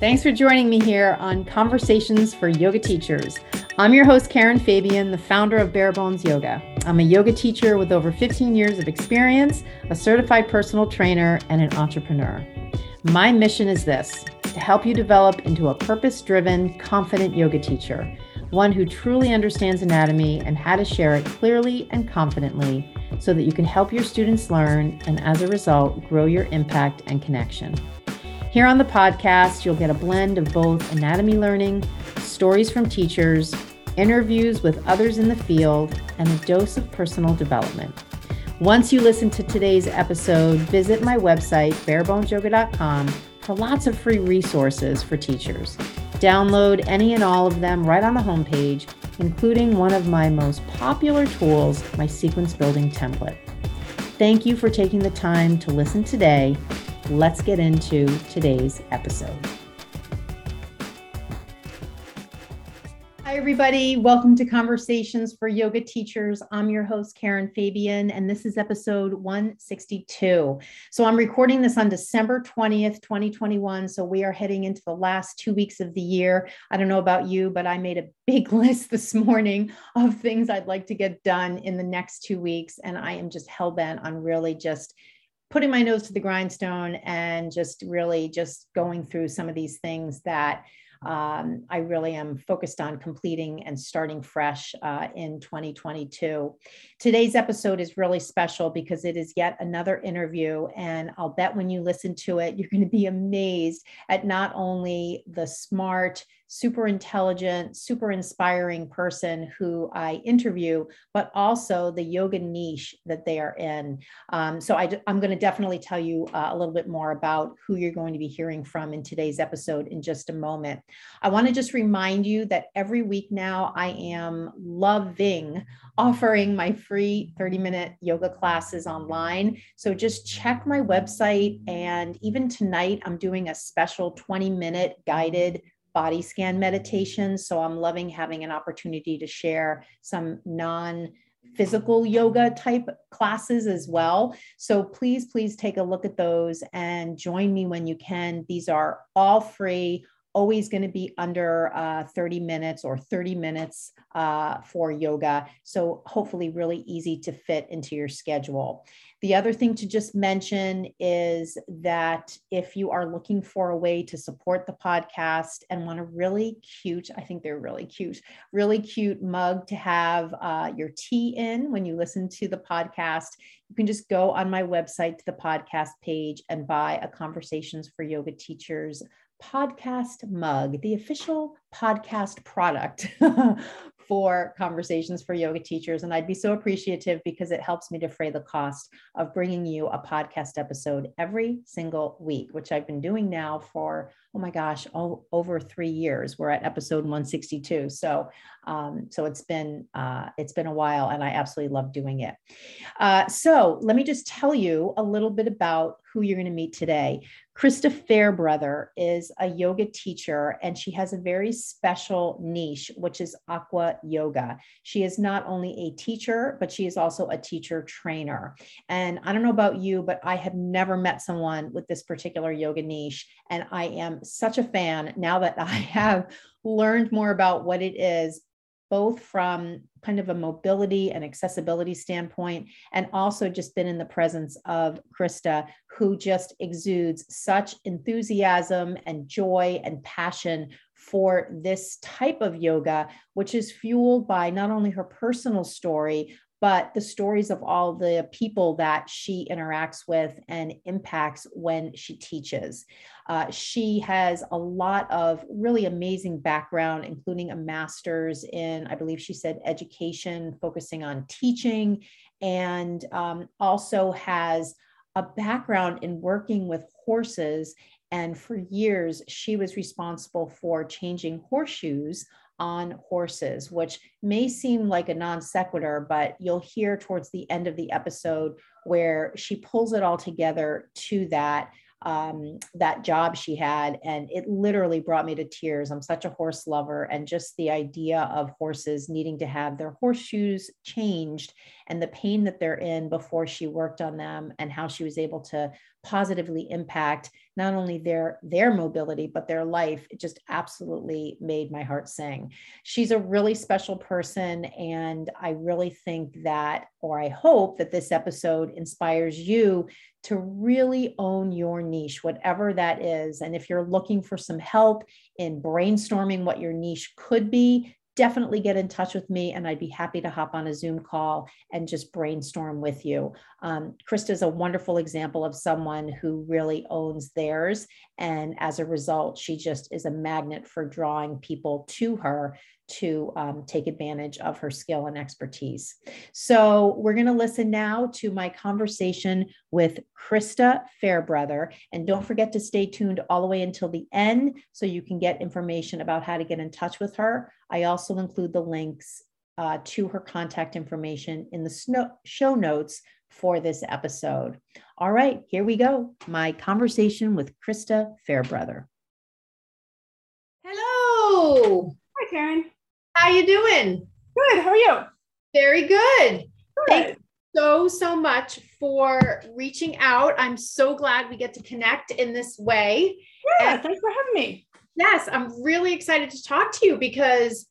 Thanks for joining me here on Conversations for Yoga Teachers. I'm your host, Karen Fabian, the founder of Bare Bones Yoga. I'm a yoga teacher with over 15 years of experience, a certified personal trainer, and an entrepreneur. My mission is this to help you develop into a purpose driven, confident yoga teacher, one who truly understands anatomy and how to share it clearly and confidently so that you can help your students learn and as a result, grow your impact and connection. Here on the podcast, you'll get a blend of both anatomy learning, stories from teachers, interviews with others in the field, and a dose of personal development. Once you listen to today's episode, visit my website, barebonesyoga.com, for lots of free resources for teachers. Download any and all of them right on the homepage, including one of my most popular tools, my sequence building template. Thank you for taking the time to listen today let's get into today's episode. Hi, everybody. Welcome to Conversations for Yoga Teachers. I'm your host, Karen Fabian, and this is episode 162. So I'm recording this on December 20th, 2021. So we are heading into the last two weeks of the year. I don't know about you, but I made a big list this morning of things I'd like to get done in the next two weeks. And I am just hell bent on really just putting my nose to the grindstone and just really just going through some of these things that um, I really am focused on completing and starting fresh uh, in 2022. Today's episode is really special because it is yet another interview. And I'll bet when you listen to it, you're going to be amazed at not only the smart, super intelligent, super inspiring person who I interview, but also the yoga niche that they are in. Um, so I, am going to definitely tell you uh, a little bit more about who you're going to be hearing from in today's episode in just a moment. I want to just remind you that every week now I am loving offering my free 30 minute yoga classes online. So just check my website. And even tonight, I'm doing a special 20 minute guided body scan meditations. So I'm loving having an opportunity to share some non physical yoga type classes as well. So please, please take a look at those and join me when you can. These are all free, always going to be under uh, 30 minutes or 30 minutes uh, for yoga. So hopefully, really easy to fit into your schedule. The other thing to just mention is that if you are looking for a way to support the podcast and want a really cute, I think they're really cute, really cute mug to have uh, your tea in when you listen to the podcast, you can just go on my website to the podcast page and buy a Conversations for Yoga Teachers podcast mug, the official podcast product for conversations for yoga teachers. And I'd be so appreciative because it helps me defray the cost of bringing you a podcast episode every single week, which I've been doing now for, oh my gosh, all, over three years. We're at episode 162. So, um, so it's been, uh, it's been a while and I absolutely love doing it. Uh, so let me just tell you a little bit about who you're going to meet today. Krista Fairbrother is a yoga teacher and she has a very special niche, which is aqua yoga. She is not only a teacher, but she is also a teacher trainer. And I don't know about you, but I have never met someone with this particular yoga niche. And I am such a fan now that I have learned more about what it is both from kind of a mobility and accessibility standpoint, and also just been in the presence of Krista, who just exudes such enthusiasm and joy and passion for this type of yoga, which is fueled by not only her personal story, but the stories of all the people that she interacts with and impacts when she teaches. Uh, she has a lot of really amazing background, including a master's in, I believe she said, education, focusing on teaching, and um, also has a background in working with horses. And for years, she was responsible for changing horseshoes on horses, which may seem like a non sequitur, but you'll hear towards the end of the episode where she pulls it all together to that um, that job she had, and it literally brought me to tears. I'm such a horse lover, and just the idea of horses needing to have their horseshoes changed and the pain that they're in before she worked on them, and how she was able to positively impact not only their their mobility but their life it just absolutely made my heart sing. She's a really special person and i really think that or i hope that this episode inspires you to really own your niche whatever that is. And if you're looking for some help in brainstorming what your niche could be definitely get in touch with me and I'd be happy to hop on a Zoom call and just brainstorm with you. Um, Krista is a wonderful example of someone who really owns theirs. And as a result, she just is a magnet for drawing people to her to um, take advantage of her skill and expertise. So we're going to listen now to my conversation with Krista Fairbrother. And don't forget to stay tuned all the way until the end so you can get information about how to get in touch with her. I also include the links uh, to her contact information in the show notes for this episode. All right, here we go. My conversation with Krista Fairbrother. Hello. Hi, Karen. How you doing? Good. How are you? Very good. good. Thanks so so much for reaching out. I'm so glad we get to connect in this way. Yeah, and thanks for having me. Yes, I'm really excited to talk to you because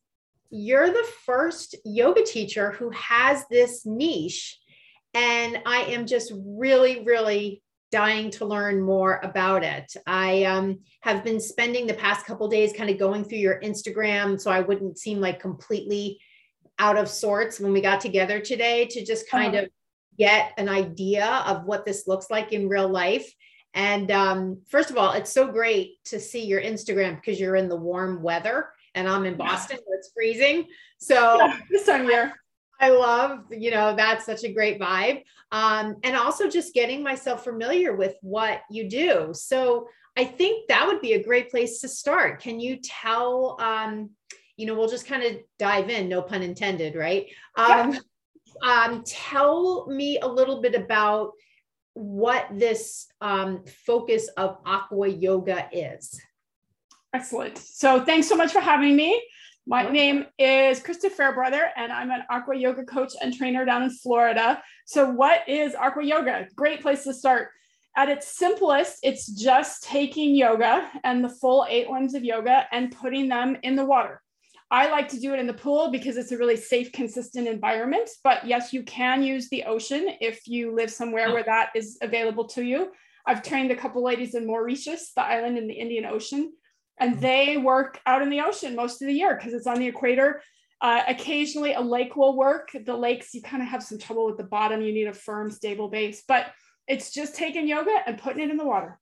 you're the first yoga teacher who has this niche and I am just really really dying to learn more about it. I um, have been spending the past couple days kind of going through your Instagram so I wouldn't seem like completely out of sorts when we got together today to just kind uh-huh. of get an idea of what this looks like in real life. And um, first of all, it's so great to see your Instagram because you're in the warm weather and I'm in Boston where it's freezing. So yeah, this time of year. I love, you know, that's such a great vibe. Um, and also just getting myself familiar with what you do. So I think that would be a great place to start. Can you tell, um, you know, we'll just kind of dive in, no pun intended, right? Um, yeah. um, tell me a little bit about what this um, focus of aqua yoga is. Excellent. So thanks so much for having me. My name is Krista Fairbrother, and I'm an aqua yoga coach and trainer down in Florida. So, what is aqua yoga? Great place to start. At its simplest, it's just taking yoga and the full eight limbs of yoga and putting them in the water. I like to do it in the pool because it's a really safe, consistent environment. But yes, you can use the ocean if you live somewhere where that is available to you. I've trained a couple ladies in Mauritius, the island in the Indian Ocean, and they work out in the ocean most of the year because it's on the equator. Uh, occasionally, a lake will work. The lakes, you kind of have some trouble with the bottom. You need a firm, stable base, but it's just taking yoga and putting it in the water.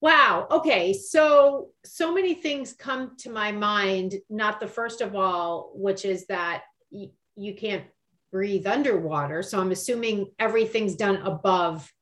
Wow. Okay. So, so many things come to my mind. Not the first of all, which is that y- you can't breathe underwater. So, I'm assuming everything's done above,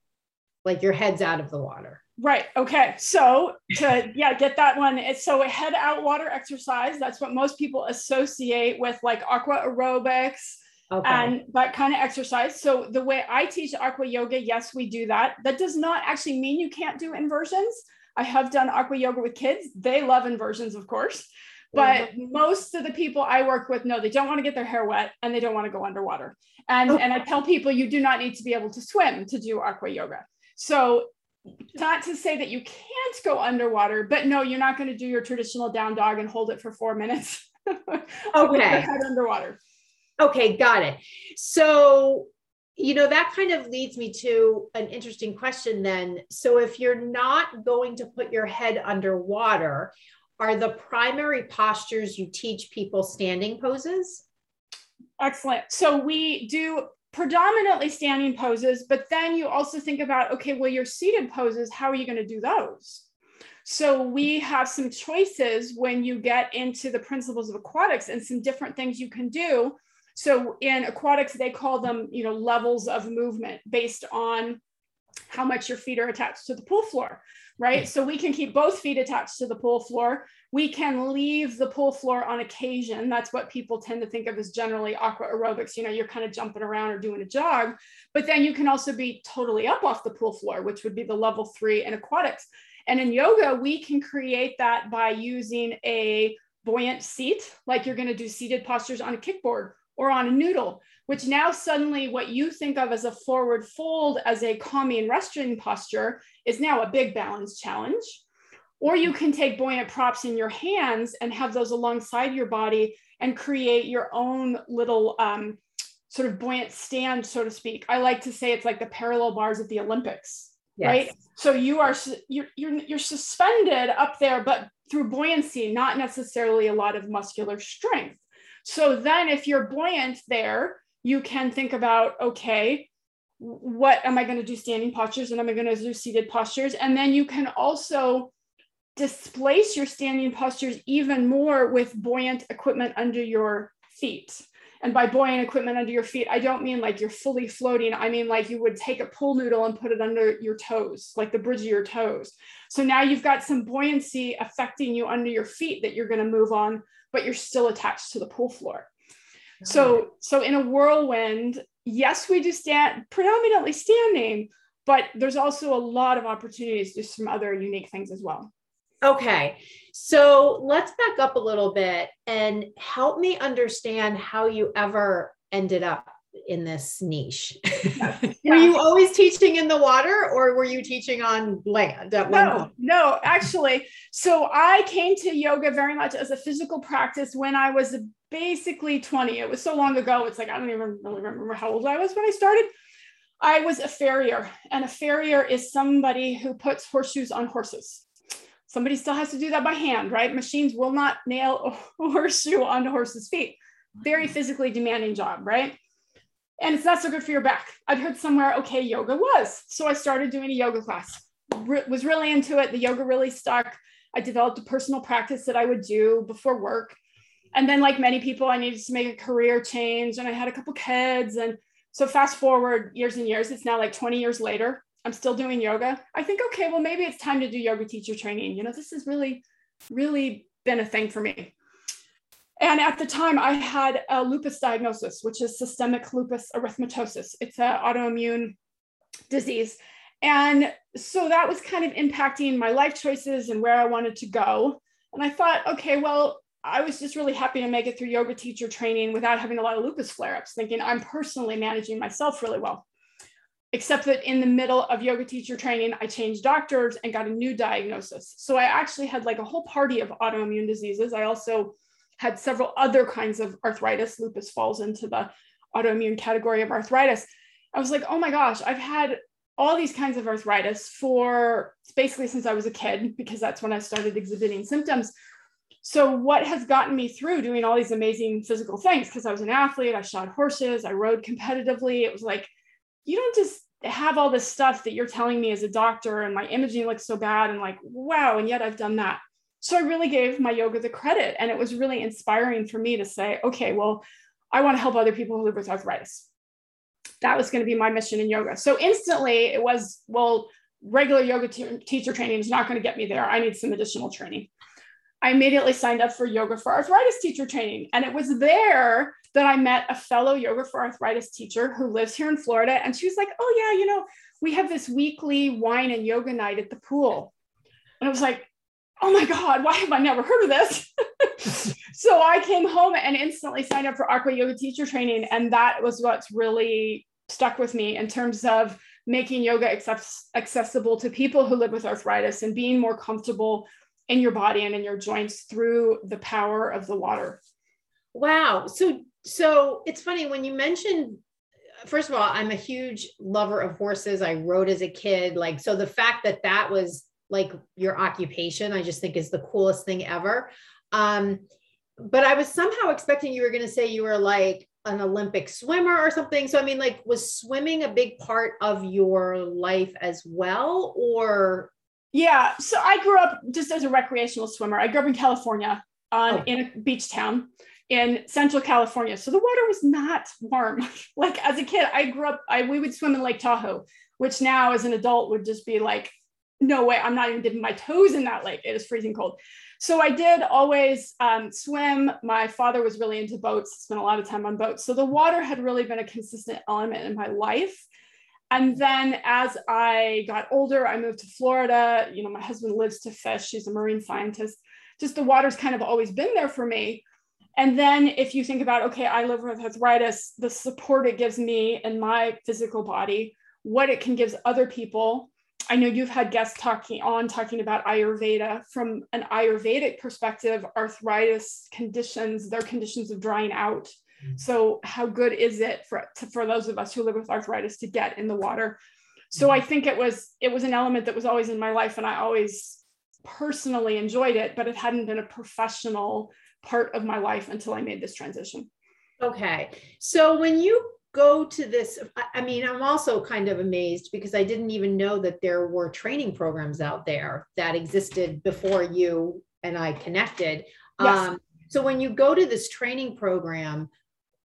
like your head's out of the water. Right. Okay. So to yeah, get that one. It's so a head out water exercise. That's what most people associate with like aqua aerobics okay. and that kind of exercise. So the way I teach aqua yoga, yes, we do that. That does not actually mean you can't do inversions. I have done aqua yoga with kids. They love inversions, of course. But mm-hmm. most of the people I work with know they don't want to get their hair wet and they don't want to go underwater. And, and I tell people you do not need to be able to swim to do aqua yoga. So not to say that you can't go underwater, but no, you're not going to do your traditional down dog and hold it for four minutes. okay. head underwater. Okay, got it. So, you know, that kind of leads me to an interesting question then. So, if you're not going to put your head underwater, are the primary postures you teach people standing poses? Excellent. So, we do predominantly standing poses, but then you also think about, okay, well, your seated poses, how are you going to do those? So we have some choices when you get into the principles of aquatics and some different things you can do. So in aquatics, they call them, you know, levels of movement based on how much your feet are attached to the pool floor, right? So we can keep both feet attached to the pool floor. We can leave the pool floor on occasion. That's what people tend to think of as generally aqua aerobics. You know, you're kind of jumping around or doing a jog, but then you can also be totally up off the pool floor, which would be the level three in aquatics. And in yoga, we can create that by using a buoyant seat, like you're going to do seated postures on a kickboard or on a noodle which now suddenly what you think of as a forward fold as a calming resting posture is now a big balance challenge. Or you can take buoyant props in your hands and have those alongside your body and create your own little um, sort of buoyant stand, so to speak. I like to say it's like the parallel bars of the Olympics, yes. right? So you are you're, you're you're suspended up there, but through buoyancy, not necessarily a lot of muscular strength. So then, if you're buoyant there, you can think about okay, what am I going to do standing postures and am I going to do seated postures? And then you can also displace your standing postures even more with buoyant equipment under your feet. And by buoyant equipment under your feet, I don't mean like you're fully floating. I mean like you would take a pool noodle and put it under your toes, like the bridge of your toes. So now you've got some buoyancy affecting you under your feet that you're going to move on, but you're still attached to the pool floor. So, so in a whirlwind, yes, we do stand predominantly standing, but there's also a lot of opportunities to do some other unique things as well. Okay. So let's back up a little bit and help me understand how you ever ended up in this niche. Yeah. were you always teaching in the water or were you teaching on land at no, No, actually. So I came to yoga very much as a physical practice when I was basically 20. It was so long ago. It's like, I don't even really remember how old I was when I started. I was a farrier, and a farrier is somebody who puts horseshoes on horses somebody still has to do that by hand, right? Machines will not nail a horseshoe onto horse's feet. Very physically demanding job, right? And it's not so good for your back. I'd heard somewhere, okay, yoga was. So I started doing a yoga class. Re- was really into it. The yoga really stuck. I developed a personal practice that I would do before work. And then, like many people, I needed to make a career change and I had a couple kids. And so, fast forward years and years, it's now like 20 years later. I'm still doing yoga. I think, okay, well, maybe it's time to do yoga teacher training. You know, this has really, really been a thing for me. And at the time, I had a lupus diagnosis, which is systemic lupus erythematosus. It's an autoimmune disease. And so that was kind of impacting my life choices and where I wanted to go. And I thought, okay, well, I was just really happy to make it through yoga teacher training without having a lot of lupus flare ups, thinking I'm personally managing myself really well except that in the middle of yoga teacher training, I changed doctors and got a new diagnosis. So I actually had like a whole party of autoimmune diseases. I also had several other kinds of arthritis. Lupus falls into the autoimmune category of arthritis. I was like, oh my gosh, I've had all these kinds of arthritis for basically since I was a kid, because that's when I started exhibiting symptoms. So, what has gotten me through doing all these amazing physical things? Because I was an athlete, I shot horses, I rode competitively. It was like, you don't just have all this stuff that you're telling me as a doctor and my imaging looks so bad and like wow and yet i've done that. So i really gave my yoga the credit and it was really inspiring for me to say okay well i want to help other people who live with arthritis. That was going to be my mission in yoga. So instantly it was well regular yoga teacher training is not going to get me there. I need some additional training i immediately signed up for yoga for arthritis teacher training and it was there that I met a fellow yoga for arthritis teacher who lives here in Florida. And she was like, Oh, yeah, you know, we have this weekly wine and yoga night at the pool. And I was like, Oh my God, why have I never heard of this? so I came home and instantly signed up for Aqua Yoga teacher training. And that was what's really stuck with me in terms of making yoga accessible to people who live with arthritis and being more comfortable in your body and in your joints through the power of the water. Wow. So so it's funny when you mentioned first of all i'm a huge lover of horses i rode as a kid like so the fact that that was like your occupation i just think is the coolest thing ever um but i was somehow expecting you were going to say you were like an olympic swimmer or something so i mean like was swimming a big part of your life as well or yeah so i grew up just as a recreational swimmer i grew up in california on oh. in a beach town in Central California. So the water was not warm. like as a kid, I grew up, I we would swim in Lake Tahoe, which now as an adult would just be like, no way, I'm not even dipping my toes in that lake. It is freezing cold. So I did always um, swim. My father was really into boats, spent a lot of time on boats. So the water had really been a consistent element in my life. And then as I got older, I moved to Florida. You know, my husband lives to fish, he's a marine scientist. Just the water's kind of always been there for me And then if you think about, okay, I live with arthritis, the support it gives me in my physical body, what it can give other people. I know you've had guests talking on talking about Ayurveda from an Ayurvedic perspective, arthritis conditions, their conditions of drying out. Mm-hmm. So how good is it for, to, for those of us who live with arthritis to get in the water? So mm-hmm. I think it was it was an element that was always in my life and I always personally enjoyed it, but it hadn't been a professional part of my life until I made this transition. Okay. So when you go to this, I mean, I'm also kind of amazed because I didn't even know that there were training programs out there that existed before you and I connected. Yes. Um, so when you go to this training program,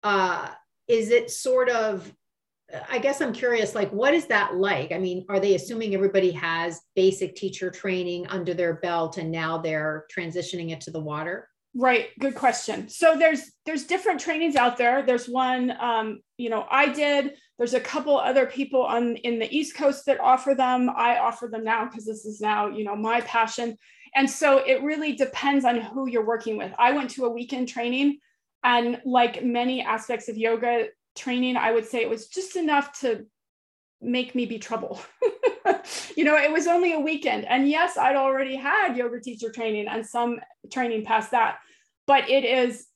uh, is it sort of I guess I'm curious, like, what is that like? I mean, are they assuming everybody has basic teacher training under their belt and now they're transitioning it to the water? Right. Good question. So there's there's different trainings out there. There's one, um, you know, I did. There's a couple other people on in the East Coast that offer them. I offer them now because this is now, you know, my passion. And so it really depends on who you're working with. I went to a weekend training, and like many aspects of yoga training, I would say it was just enough to make me be trouble. you know, it was only a weekend. And yes, I'd already had yoga teacher training and some training past that, but it is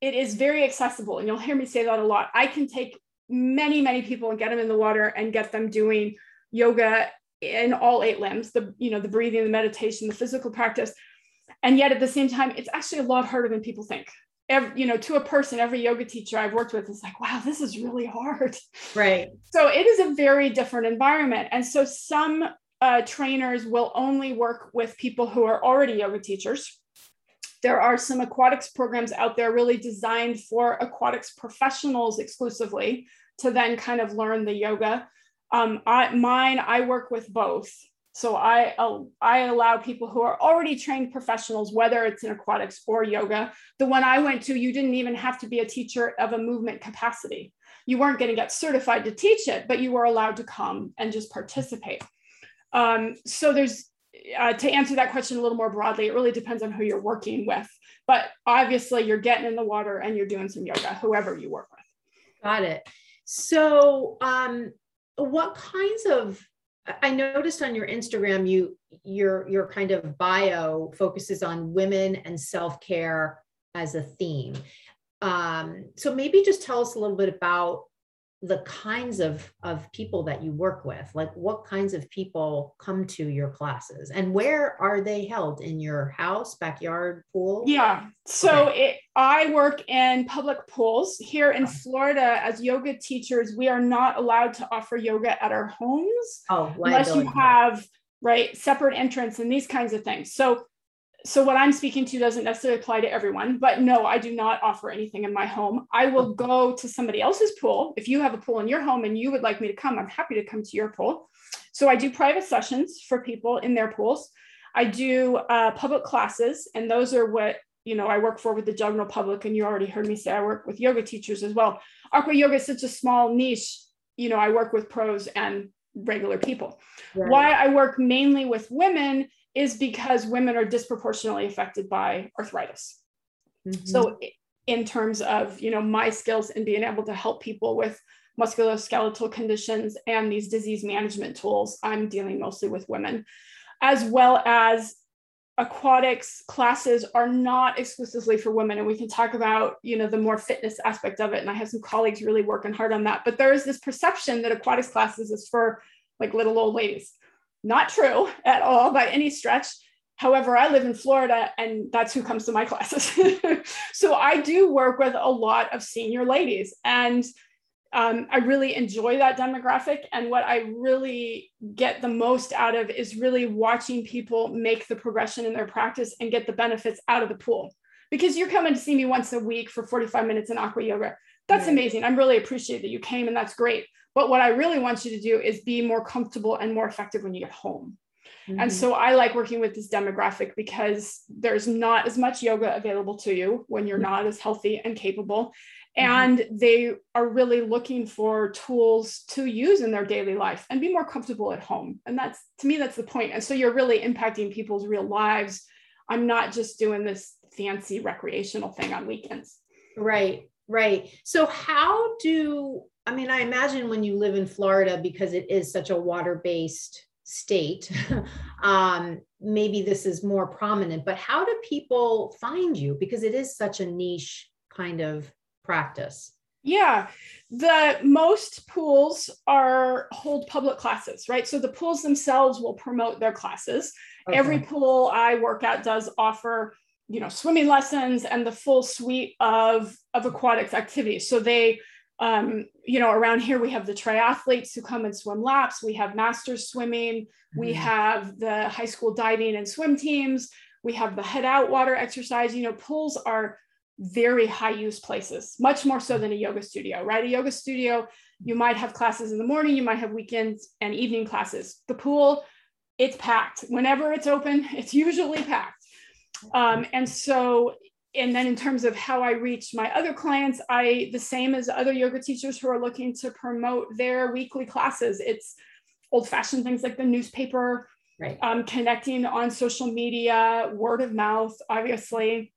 it is very accessible. And you'll hear me say that a lot. I can take many, many people and get them in the water and get them doing yoga in all eight limbs, the you know, the breathing, the meditation, the physical practice. And yet at the same time, it's actually a lot harder than people think every, you know, to a person, every yoga teacher I've worked with is like, wow, this is really hard. Right. So it is a very different environment. And so some uh, trainers will only work with people who are already yoga teachers. There are some aquatics programs out there really designed for aquatics professionals exclusively to then kind of learn the yoga. Um, I, mine, I work with both. So I, I allow people who are already trained professionals, whether it's in aquatics or yoga. The one I went to, you didn't even have to be a teacher of a movement capacity. You weren't going to get certified to teach it, but you were allowed to come and just participate. Um, so there's, uh, to answer that question a little more broadly, it really depends on who you're working with. But obviously, you're getting in the water and you're doing some yoga, whoever you work with. Got it. So, um, what kinds of I noticed on your Instagram, you your your kind of bio focuses on women and self care as a theme. Um, so maybe just tell us a little bit about the kinds of of people that you work with like what kinds of people come to your classes? And where are they held? In your house backyard pool? Yeah. So okay. it, i work in public pools. Here in oh. florida as yoga teachers we are not allowed to offer yoga at our homes oh, unless you have right separate entrance and these kinds of things. So so what I'm speaking to doesn't necessarily apply to everyone, but no, I do not offer anything in my home. I will go to somebody else's pool. If you have a pool in your home and you would like me to come, I'm happy to come to your pool. So I do private sessions for people in their pools. I do uh, public classes, and those are what you know I work for with the general public. And you already heard me say I work with yoga teachers as well. Aqua yoga is such a small niche. You know, I work with pros and regular people. Right. Why I work mainly with women is because women are disproportionately affected by arthritis. Mm-hmm. So in terms of, you know, my skills in being able to help people with musculoskeletal conditions and these disease management tools, I'm dealing mostly with women, as well as aquatics classes are not exclusively for women and we can talk about you know the more fitness aspect of it and i have some colleagues really working hard on that but there is this perception that aquatics classes is for like little old ladies not true at all by any stretch. However, I live in Florida and that's who comes to my classes. so I do work with a lot of senior ladies and um, I really enjoy that demographic. And what I really get the most out of is really watching people make the progression in their practice and get the benefits out of the pool. Because you're coming to see me once a week for 45 minutes in aqua yoga. That's amazing. I'm really appreciate that you came and that's great. But what I really want you to do is be more comfortable and more effective when you get home. Mm-hmm. And so I like working with this demographic because there's not as much yoga available to you when you're not as healthy and capable. Mm-hmm. And they are really looking for tools to use in their daily life and be more comfortable at home. And that's to me, that's the point. And so you're really impacting people's real lives. I'm not just doing this fancy recreational thing on weekends. Right, right. So, how do I mean, I imagine when you live in Florida, because it is such a water based state, um, maybe this is more prominent, but how do people find you? Because it is such a niche kind of practice. Yeah, the most pools are hold public classes, right? So the pools themselves will promote their classes. Okay. Every pool I work at does offer, you know, swimming lessons and the full suite of of aquatics activities. So they um, you know, around here we have the triathletes who come and swim laps. We have masters swimming. Mm-hmm. We have the high school diving and swim teams. We have the head out water exercise. You know, pools are very high use places, much more so than a yoga studio, right? A yoga studio, you might have classes in the morning, you might have weekends and evening classes. The pool, it's packed. Whenever it's open, it's usually packed. Um, and so, and then in terms of how I reach my other clients, I, the same as other yoga teachers who are looking to promote their weekly classes, it's old fashioned things like the newspaper, right. um, connecting on social media, word of mouth, obviously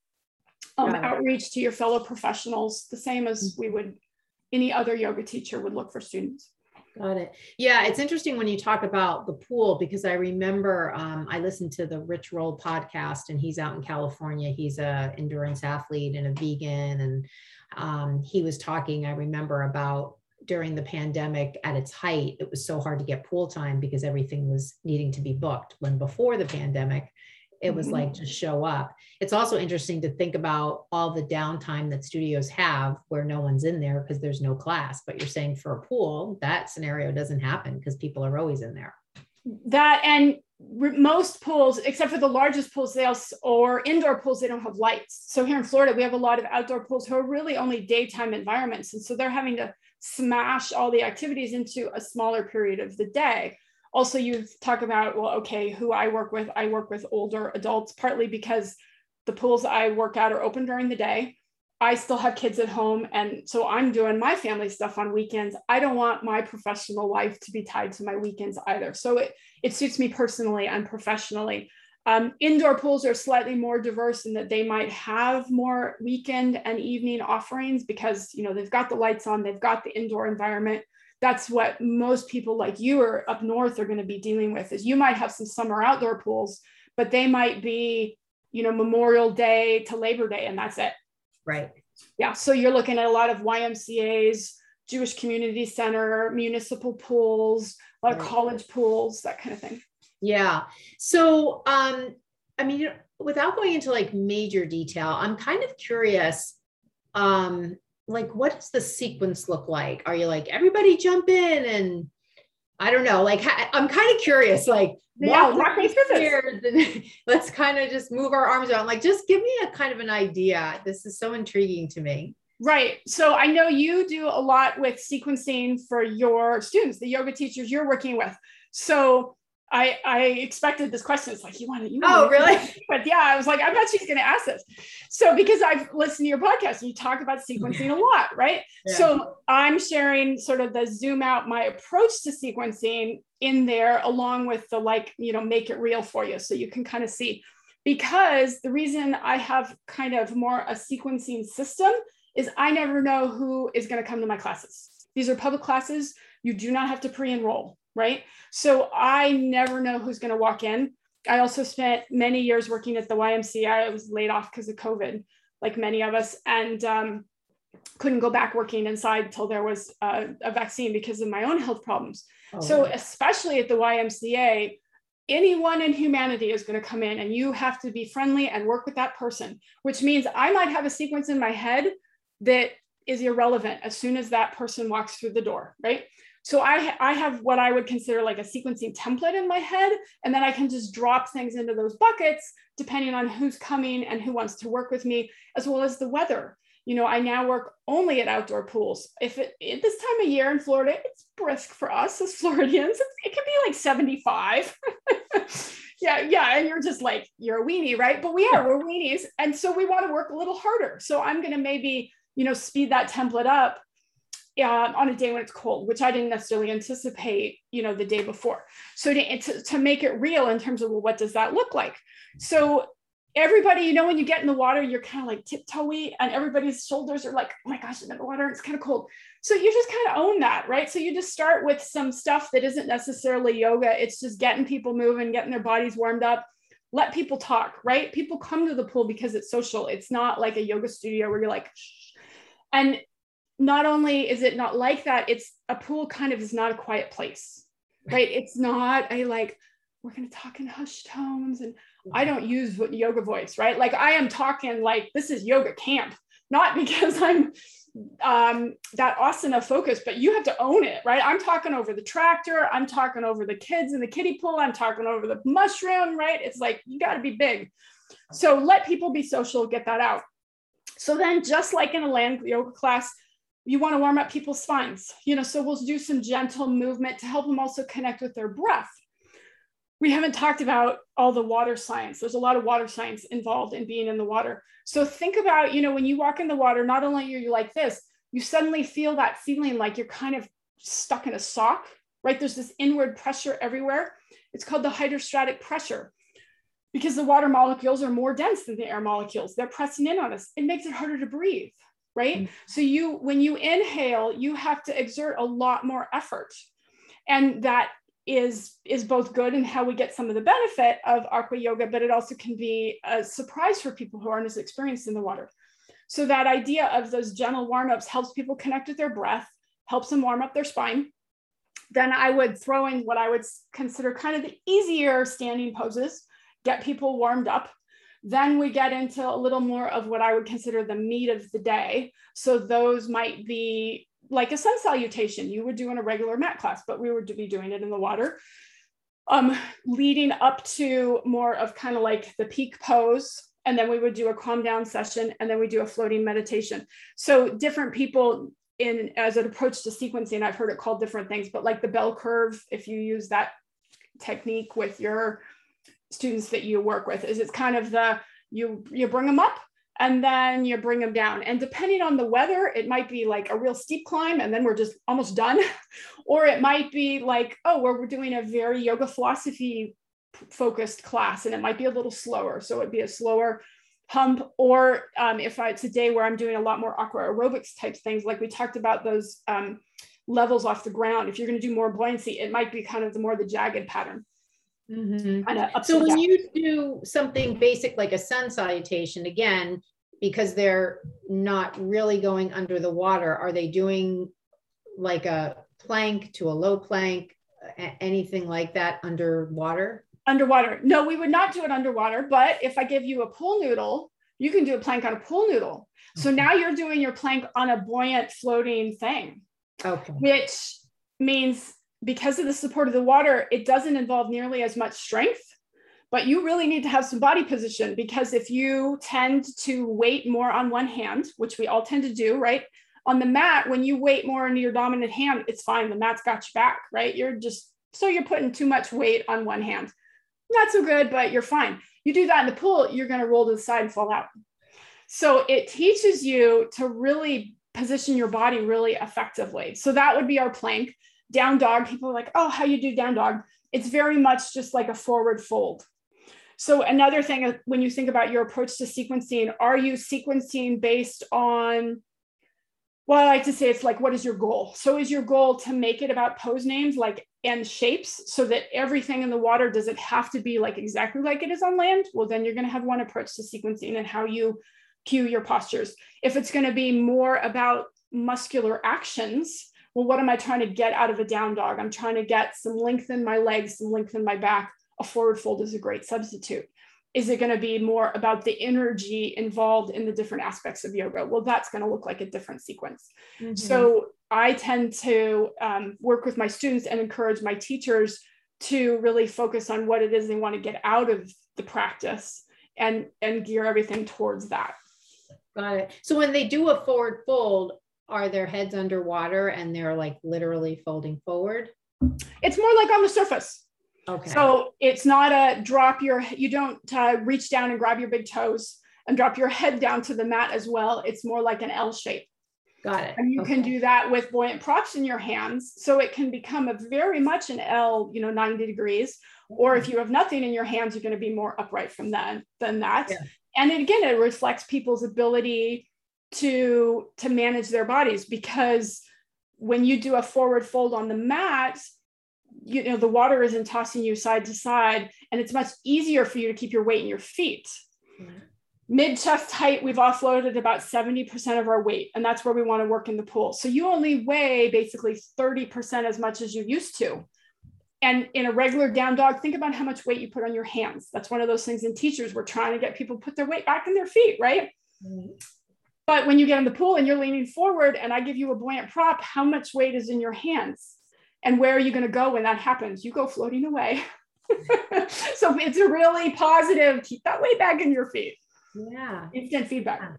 um, outreach to your fellow professionals, the same as we would any other yoga teacher would look for students. Got it. Yeah, it's interesting when you talk about the pool because I remember um, I listened to the Rich Roll podcast, and he's out in California. He's a endurance athlete and a vegan, and um, he was talking. I remember about during the pandemic at its height, it was so hard to get pool time because everything was needing to be booked. When before the pandemic, it was mm-hmm. like just show up. It's also interesting to think about all the downtime that studios have where no one's in there because there's no class. But you're saying for a pool, that scenario doesn't happen because people are always in there. That and most pools, except for the largest pools, they also, or indoor pools, they don't have lights. So here in Florida, we have a lot of outdoor pools who are really only daytime environments. And so they're having to smash all the activities into a smaller period of the day also you talk about well okay who i work with i work with older adults partly because the pools i work at are open during the day. I still have kids at home and so i'm doing my family stuff on weekends. I don't want my professional life to be tied to my weekends either. So it, it suits me personally and professionally. Um, indoor pools are slightly more diverse in that they might have more weekend and evening offerings because you know they've got the lights on they've got the indoor environment that's what most people like you or up north are going to be dealing with is you might have some summer outdoor pools but they might be you know memorial day to labor day and that's it. Right. Yeah so you're looking at a lot of ymcas jewish community center municipal pools a lot of college pools that kind of thing. Yeah so um i mean without going into like major detail i'm kind of curious um like what does the sequence look like? Are you like everybody jump in and i don't know like i'm kind of curious like yeah, through let's kind of just move our arms around. Like just give me a kind of an idea. This is so intriguing to me. Right so i know you do a lot with sequencing for your students the yoga teachers you're working with. So I, I expected this question. It's like you want to, you want oh, really? But yeah, I was like, I bet she's going to ask this. So because I've listened to your podcast, and you talk about sequencing a lot, right? Yeah. So I'm sharing sort of the zoom out my approach to sequencing in there, along with the like, you know, make it real for you, so you can kind of see. Because the reason I have kind of more a sequencing system is I never know who is going to come to my classes. These are public classes. You do not have to pre-enroll right? So I never know who's going to walk in. I also spent many years working at the YMCA. I was laid off because of COVID, like many of us, and um, couldn't go back working inside till there was a, a vaccine because of my own health problems. Oh, so, especially at the YMCA, anyone in humanity is going to come in and you have to be friendly and work with that person, which means I might have a sequence in my head that is irrelevant as soon as that person walks through the door, right? So I, I have what I would consider like a sequencing template in my head, and then I can just drop things into those buckets depending on who's coming and who wants to work with me, as well as the weather. You know, I now work only at outdoor pools. If it at this time of year in Florida, it's brisk for us as Floridians. It can be like 75. yeah, yeah. And you're just like, you're a weenie, right? But we are, we're weenies. And so we want to work a little harder. So I'm going to maybe, you know, speed that template up uh, on a day when it's cold, which I didn't necessarily anticipate, you know, the day before. So to, to, to make it real in terms of, well, what does that look like? So everybody, you know, when you get in the water, you're kind of like tiptoey and everybody's shoulders are like, oh my gosh, in the water. It's kind of cold. So you just kind of own that, right? So you just start with some stuff that isn't necessarily yoga. It's just getting people moving, getting their bodies warmed up. Let people talk, right? People come to the pool because it's social. It's not like a yoga studio where you're like, Shh. and not only is it not like that, it's a pool kind of is not a quiet place, right? It's not a like, we're going to talk in hushed tones and I don't use yoga voice, right? Like I am talking like this is yoga camp, not because I'm um, that asana focus, but you have to own it, right? I'm talking over the tractor, I'm talking over the kids in the kiddie pool, I'm talking over the mushroom, right? It's like you got to be big. So let people be social, get that out. So then, just like in a land yoga class, you want to warm up people's spines, you know. So we'll do some gentle movement to help them also connect with their breath we haven't talked about all the water science. There's a lot of water science involved in being in the water. So think about, you know, when you walk in the water, not only are you like this, you suddenly feel that feeling like you're kind of stuck in a sock, right? There's this inward pressure everywhere. It's called the hydrostatic pressure because the water molecules are more dense than the air molecules. They're pressing in on us. It makes it harder to breathe, right? Mm-hmm. So you when you inhale, you have to exert a lot more effort. And that is is both good and how we get some of the benefit of aqua yoga but it also can be a surprise for people who aren't as experienced in the water so that idea of those gentle warm-ups helps people connect with their breath helps them warm up their spine then i would throw in what i would consider kind of the easier standing poses get people warmed up then we get into a little more of what i would consider the meat of the day so those might be like a sun salutation you would do in a regular mat class, but we would be doing it in the water. Um, leading up to more of kind of like the peak pose, and then we would do a calm down session, and then we do a floating meditation. So different people in as an approach to sequencing, I've heard it called different things, but like the bell curve, if you use that technique with your students that you work with, is it's kind of the you you bring them up and then you bring them down. And depending on the weather, it might be like a real steep climb and then we're just almost done. or it might be like, oh, we're doing a very yoga philosophy focused class and it might be a little slower. So it'd be a slower hump. Or um, if I, it's a day where I'm doing a lot more aqua aerobics type things, like we talked about those um, levels off the ground. If you're going to do more buoyancy, it might be kind of the more the jagged pattern. Mm-hmm. So when you do something basic like a sun salutation, again, because they're not really going under the water, are they doing like a plank to a low plank, anything like that underwater? Underwater. No, we would not do it underwater. But if I give you a pool noodle, you can do a plank on a pool noodle. So now you're doing your plank on a buoyant floating thing. Okay. Which means because of the support of the water, it doesn't involve nearly as much strength, but you really need to have some body position because if you tend to weight more on one hand, which we all tend to do, right? On the mat, when you weight more into your dominant hand, it's fine. The mat's got your back, right? You're just so you're putting too much weight on one hand. Not so good, but you're fine. You do that in the pool, you're going to roll to the side and fall out. So it teaches you to really position your body really effectively. So that would be our plank down dog, people are like, oh, how you do down dog? It's very much just like a forward fold. So another thing uh, when you think about your approach to sequencing, are you sequencing based on well, I like to say it's like, what is your goal? So is your goal to make it about pose names like and shapes so that everything in the water doesn't have to be like exactly like it is on land? Well, then you're going to have one approach to sequencing and how you cue your postures. If it's going to be more about muscular actions, well, what am I trying to get out of a down dog? I'm trying to get some length in my legs, some length in my back. A forward fold is a great substitute. Is it going to be more about the energy involved in the different aspects of yoga? Well, that's going to look like a different sequence. Mm-hmm. So I tend to um, work with my students and encourage my teachers to really focus on what it is they want to get out of the practice and and gear everything towards that. Got it. So when they do a forward fold, are their heads underwater and they're like literally folding forward? It's more like on the surface. Okay. So it's not a drop your, you don't uh, reach down and grab your big toes and drop your head down to the mat as well. It's more like an L shape. Got it. And you okay. can do that with buoyant props in your hands. So it can become a very much an L, you know, 90 degrees. Or if you have nothing in your hands, you're going to be more upright from that than that. Yeah. And again, it reflects people's ability to to manage their bodies because when you do a forward fold on the mat, you know the water isn't tossing you side to side, and it's much easier for you to keep your weight in your feet. Mm-hmm mid chest height, we've offloaded about 70% of our weight, and that's where we want to work in the pool. So you only weigh basically 30% as much as you used to. And in a regular down dog, think about how much weight you put on your hands. That's one of those things in teachers. We're trying to get people put their weight back in their feet, right? Mm-hmm. But when you get in the pool and you're leaning forward and I give you a buoyant prop, how much weight is in your hands? And where are you going to go when that happens? You go floating away. so it's a really positive, keep that weight back in your feet. Yeah. Instant feedback.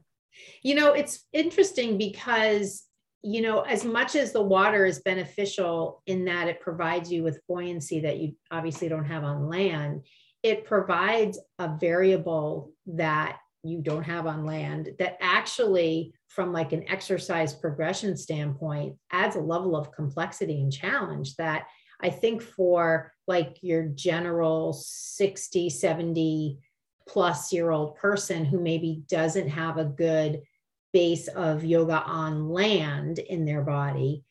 You know, it's interesting because, you know, as much as the water is beneficial in that it provides you with buoyancy that you obviously don't have on land, it provides a variable that you don't have on land that actually from like an exercise progression standpoint adds a level of complexity and challenge that i think for like your general 60 70 plus year old person who maybe doesn't have a good base of yoga on land in their body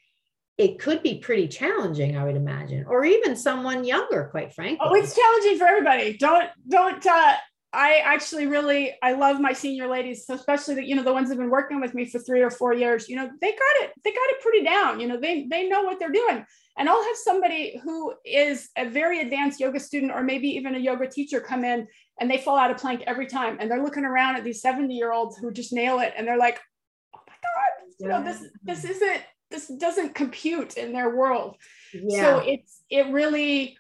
it could be pretty challenging i would imagine or even someone younger quite frankly. oh it's challenging for everybody. Don't don't uh I actually really I love my senior ladies, especially the you know the ones that have been working with me for three or four years. You know they got it they got it pretty down. You know they they know what they're doing. And I'll have somebody who is a very advanced yoga student or maybe even a yoga teacher come in and they fall out of plank every time. And they're looking around at these 70 year olds who just nail it. And they're like, oh my God, you know, this, this isn't, this doesn't compute in their world. Yeah. So it's, it really,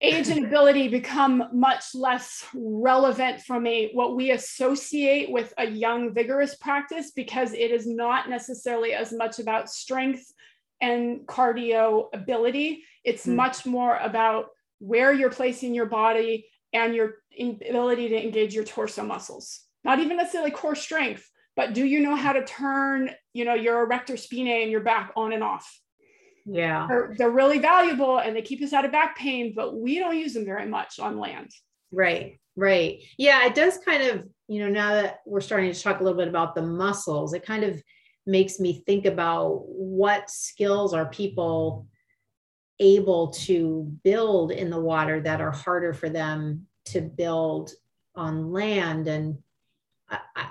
age and ability become much less relevant from a what we associate with a young vigorous practice because it is not necessarily as much about strength and cardio ability. It's mm. much more about where you're placing your body and your ability to engage your torso muscles. Not even necessarily core strength, but do you know how to turn, you know, your erector spinae and your back on and off? Yeah. They're, they're really valuable and they keep us out of back pain, but we don't use them very much on land. Right. Right. Yeah, it does kind of, you know, now that we're starting to talk a little bit about the muscles, it kind of makes me think about what skills are people able to build in the water that are harder for them to build on land and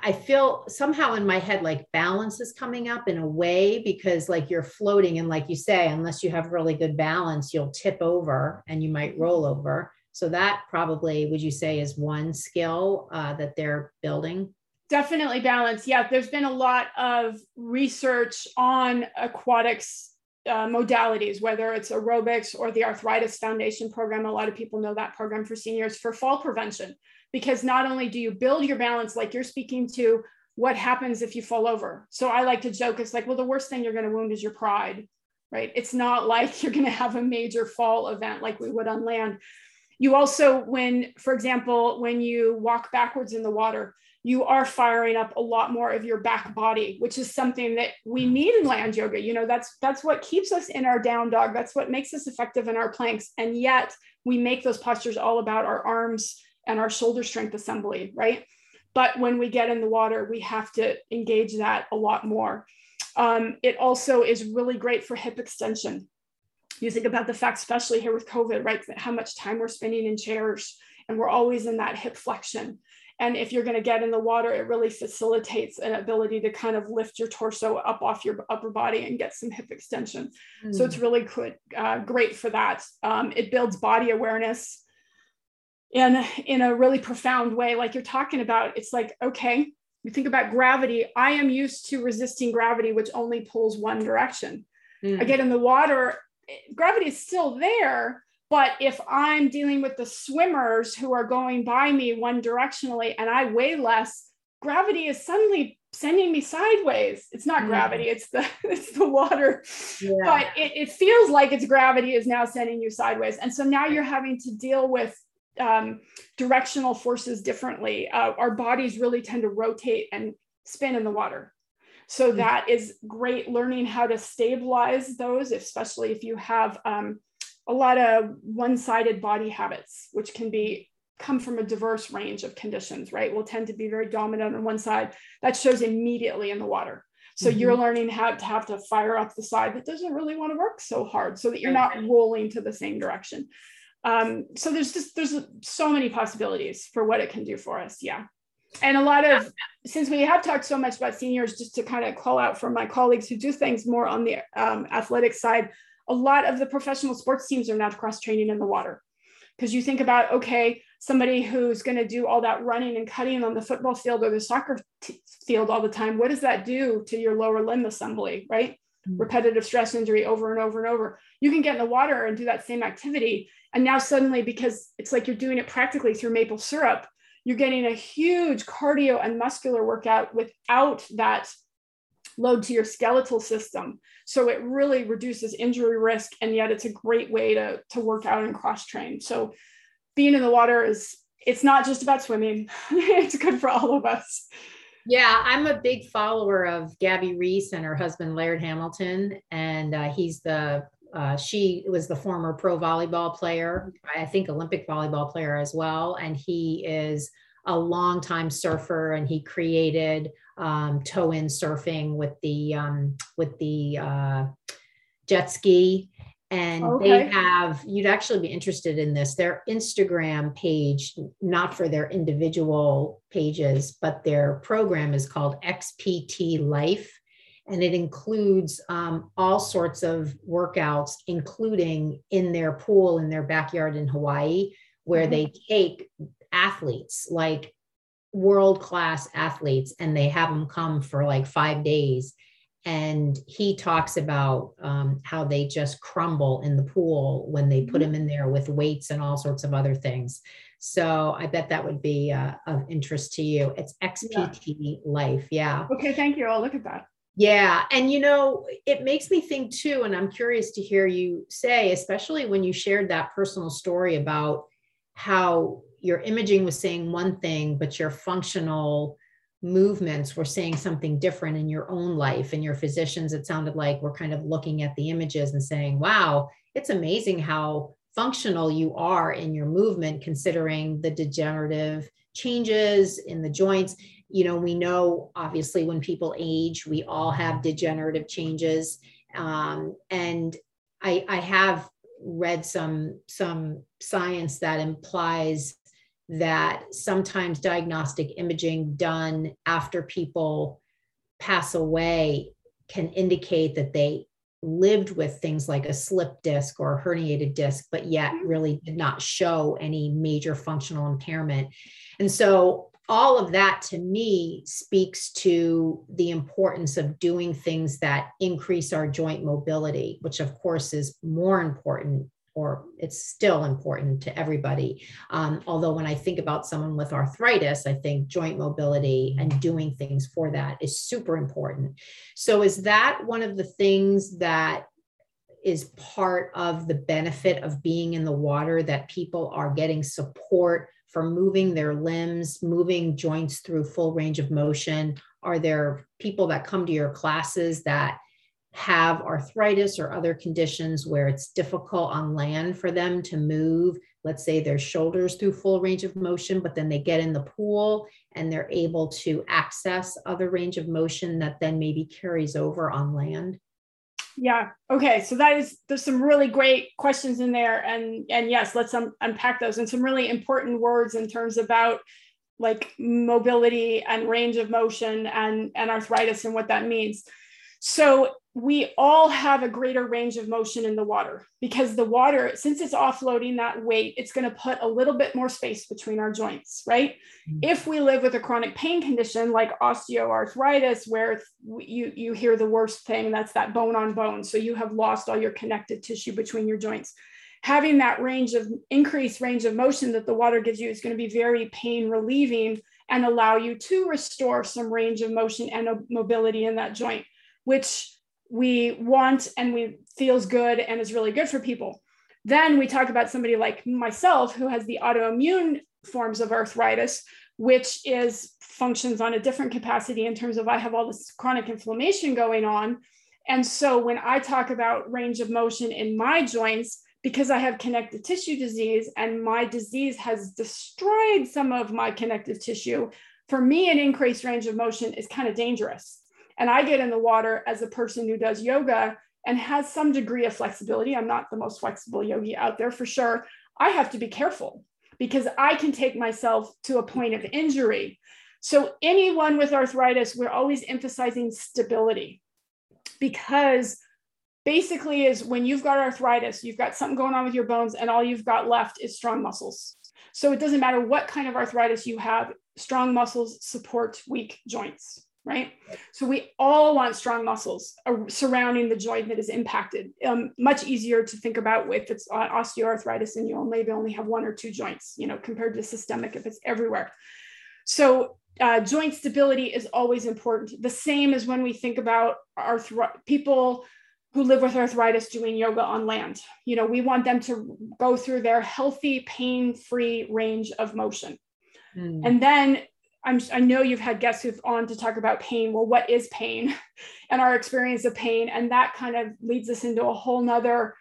I, feel somehow in my head like balance is coming up in a way because like you're floating and like you say unless you have really good balance you'll tip over and you might roll over so that probably would you say is one skill uh, that they're building Definitely balance. Yeah, there's been a lot of research on aquatics uh, modalities, whether it's aerobics or the Arthritis Foundation program. A lot of people know that program for seniors for fall prevention, because not only do you build your balance, like you're speaking to, what happens if you fall over? So I like to joke, it's like, well, the worst thing you're going to wound is your pride, right? It's not like you're going to have a major fall event like we would on land. You also, when, for example, when you walk backwards in the water, you are firing up a lot more of your back body which is something that we need in land yoga you know that's that's what keeps us in our down dog that's what makes us effective in our planks and yet we make those postures all about our arms and our shoulder strength assembly right but when we get in the water we have to engage that a lot more um, it also is really great for hip extension you think about the fact especially here with covid right how much time we're spending in chairs and we're always in that hip flexion and if you're going to get in the water, it really facilitates an ability to kind of lift your torso up off your upper body and get some hip extension. Mm. So it's hmm. really good, uh, great for that. Um, it builds body awareness in, in a really profound way. Like you're talking about, it's like, okay, you think about gravity. I am used to resisting gravity, which only pulls one direction. Mm. I get in the water, gravity is still there, but if I'm dealing with the swimmers who are going by me one directionally and I weigh less, gravity is suddenly sending me sideways. It's not mm. gravity, it's the it's the water. Yeah. But it, it feels like it's gravity is now sending you sideways. And so now you're having to deal with um, directional forces differently. Uh, our bodies really tend to rotate and spin in the water So mm-hmm. that is great learning how to stabilize those, especially if you have um, a lot of one-sided body habits, which can be come from a diverse range of conditions, right? Will tend to be very dominant on one side. That shows immediately in the water. So mm-hmm. you're learning how to have to fire up the side that doesn't really want to work so hard so that you're not rolling to the same direction. Um, so there's just there's so many possibilities for what it can do for us. Yeah. And a lot of since we have talked so much about seniors, just to kind of call out for my colleagues who do things more on the um, athletic side, a lot of the professional sports teams are now cross training in the water because you think about okay somebody who's going to do all that running and cutting on the football field or the soccer t- field all the time what does that do to your lower limb assembly right. Mm. repetitive stress injury over and over and over you can get in the water and do that same activity and now suddenly because it's like you're doing it practically through maple syrup you're getting a huge cardio and muscular workout without that load to your skeletal system. So it really reduces injury risk, and yet it's a great way to, to work out and cross train. So being in the water is it's not just about swimming. it's good for all of us. Yeah, I'm a big follower of Gabby Reece and her husband Laird Hamilton, and uh, he's the uh, she was the former pro volleyball player, I think Olympic volleyball player as well, and he is a longtime surfer, and he created um, toe in surfing with the um, with the uh, jet ski and okay. they have you'd actually be interested in this their instagram page not for their individual pages but their program is called xpt life and it includes um, all sorts of workouts including in their pool in their backyard in hawaii where mm-hmm. they take athletes like world class athletes and they have them come for like five days and he talks about um, how they just crumble in the pool when they put him mm-hmm. in there with weights and all sorts of other things. So i bet that would be uh, of interest to you. It's xpt yeah. life yeah. Okay thank you. I'll look at that. Yeah and you know it makes me think too and i'm curious to hear you say especially when you shared that personal story about how your imaging was saying one thing, but your functional movements were saying something different in your own life. And your physicians, it sounded like, were kind of looking at the images and saying, wow, it's amazing how functional you are in your movement, considering the degenerative changes in the joints. You know, we know obviously when people age, we all have degenerative changes. Um, and I, I have read some some science that implies that sometimes diagnostic imaging done after people pass away can indicate that they lived with things like a slip disc or a herniated disc, but yet mm-hmm. really did not show any major functional impairment. And so all of that to me speaks to the importance of doing things that increase our joint mobility, which of course is more important or it's still important to everybody. Um, although when I think about someone with arthritis, I think joint mobility and doing things for that is super important. So is that one of the things that is part of the benefit of being in the water that people are getting support for moving their limbs, moving joints through full range of motion? Are there people that come to your classes that have arthritis or other conditions where it's difficult on land for them to move, let's say their shoulders through full range of motion, but then they get in the pool and they're able to access other range of motion that then maybe carries over on land? Yeah. Okay. So that is there's some really great questions in there, and and yes, let's un- unpack those and some really important words in terms about like mobility and range of motion and and arthritis and what that means. So we all have a greater range of motion in the water because the water, since it's offloading that weight, it's going to put a little bit more space between our joints, right? Mm-hmm. If we live with a chronic pain condition like osteoarthritis, where you, you hear the worst thing, that's that bone on bone. So you have lost all your connective tissue between your joints. Having that range of increased range of motion that the water gives you is going to be very pain relieving and allow you to restore some range of motion and mobility in that joint, which we want and we feels good and is really good for people. Then we talk about somebody like myself who has the autoimmune forms of arthritis, which is functions on a different capacity in terms of I have all this chronic inflammation going on. And so when I talk about range of motion in my joints, because I have connective tissue disease and my disease has destroyed some of my connective tissue, for me, an increased range of motion is kind of dangerous. And I get in the water as a person who does yoga and has some degree of flexibility. I'm not the most flexible yogi out there for sure. I have to be careful because I can take myself to a point of injury. So, anyone with arthritis, we're always emphasizing stability because basically is when you've got arthritis, you've got something going on with your bones, and all you've got left is strong muscles. So it doesn't matter what kind of arthritis you have, strong muscles support weak joints, right? So we all want strong muscles surrounding the joint that is impacted. Um, much easier to think about if it's osteoarthritis and you maybe only have one or two joints, you know, compared to systemic if it's everywhere. So uh, joint stability is always important. The same as when we think about arthritis, people who live with arthritis doing yoga on land. You know, we want them to go through their healthy, pain-free range of motion. Mm. And then I'm, I know you've had guests who've on to talk about pain. Well, what is pain? And our experience of pain? And that kind of leads us into a whole nother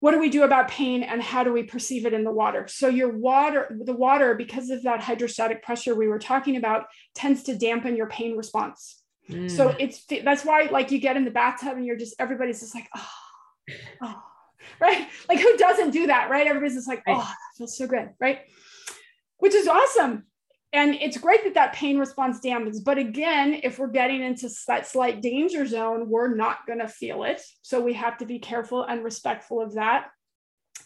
what do we do about pain and how do we perceive it in the water? So your water the water because of that hydrostatic pressure we were talking about tends to dampen your pain response. Mm. so it's that's why like you get in the bathtub and you're just everybody's just like oh, oh right? Like who doesn't do that right? Everybody's just like oh that feels so good right? Which is awesome and it's great that that pain response dampens but again if we're getting into that slight danger zone we're not going to feel it. So we have to be careful and respectful of that.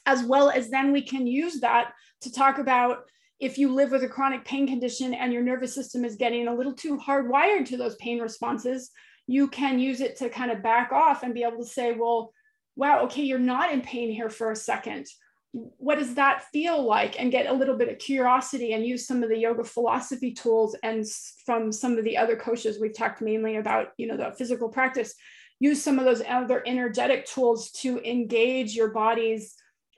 As well as then we can use that to talk about if you live with a chronic pain condition and your nervous system is getting a little too hardwired to those pain responses you can use it to kind of back off and be able to say well wow okay you're not in pain here for a second what does that feel like? And get a little bit of curiosity and use some of the yoga philosophy tools and from some of the other coaches we've talked mainly about you know the physical practice. Use some of those other energetic tools to engage your body's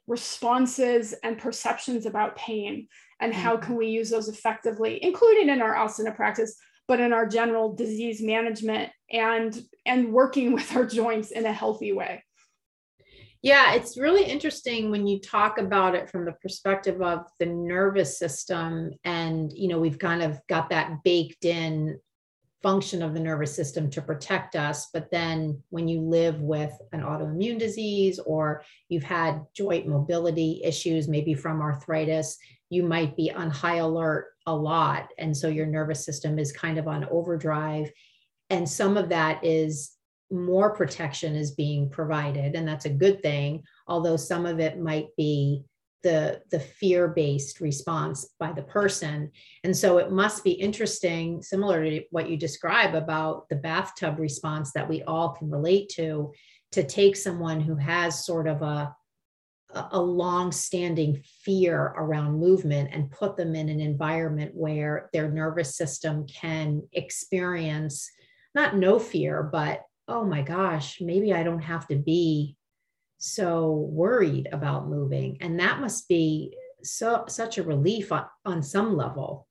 responses and perceptions about pain and how mm-hmm. can we use those effectively including in our asana practice but in our general disease management and and working with our joints in a healthy way yeah, it's really interesting when you talk about it from the perspective of the nervous system. And, you know, we've kind of got that baked in function of the nervous system to protect us. But then when you live with an autoimmune disease or you've had joint mobility issues, maybe from arthritis, you might be on high alert a lot. And so your nervous system is kind of on overdrive. And some of that is more protection is being provided and that's a good thing although some of it might be the the fear based response by the person. And so it must be interesting similar to what you describe about the bathtub response that we all can relate to to take someone who has sort of a a long standing fear around movement and put them in an environment where their nervous system can experience not no fear but oh my gosh, maybe I don't have to be so worried about moving. And that must be so such a relief on, on some level.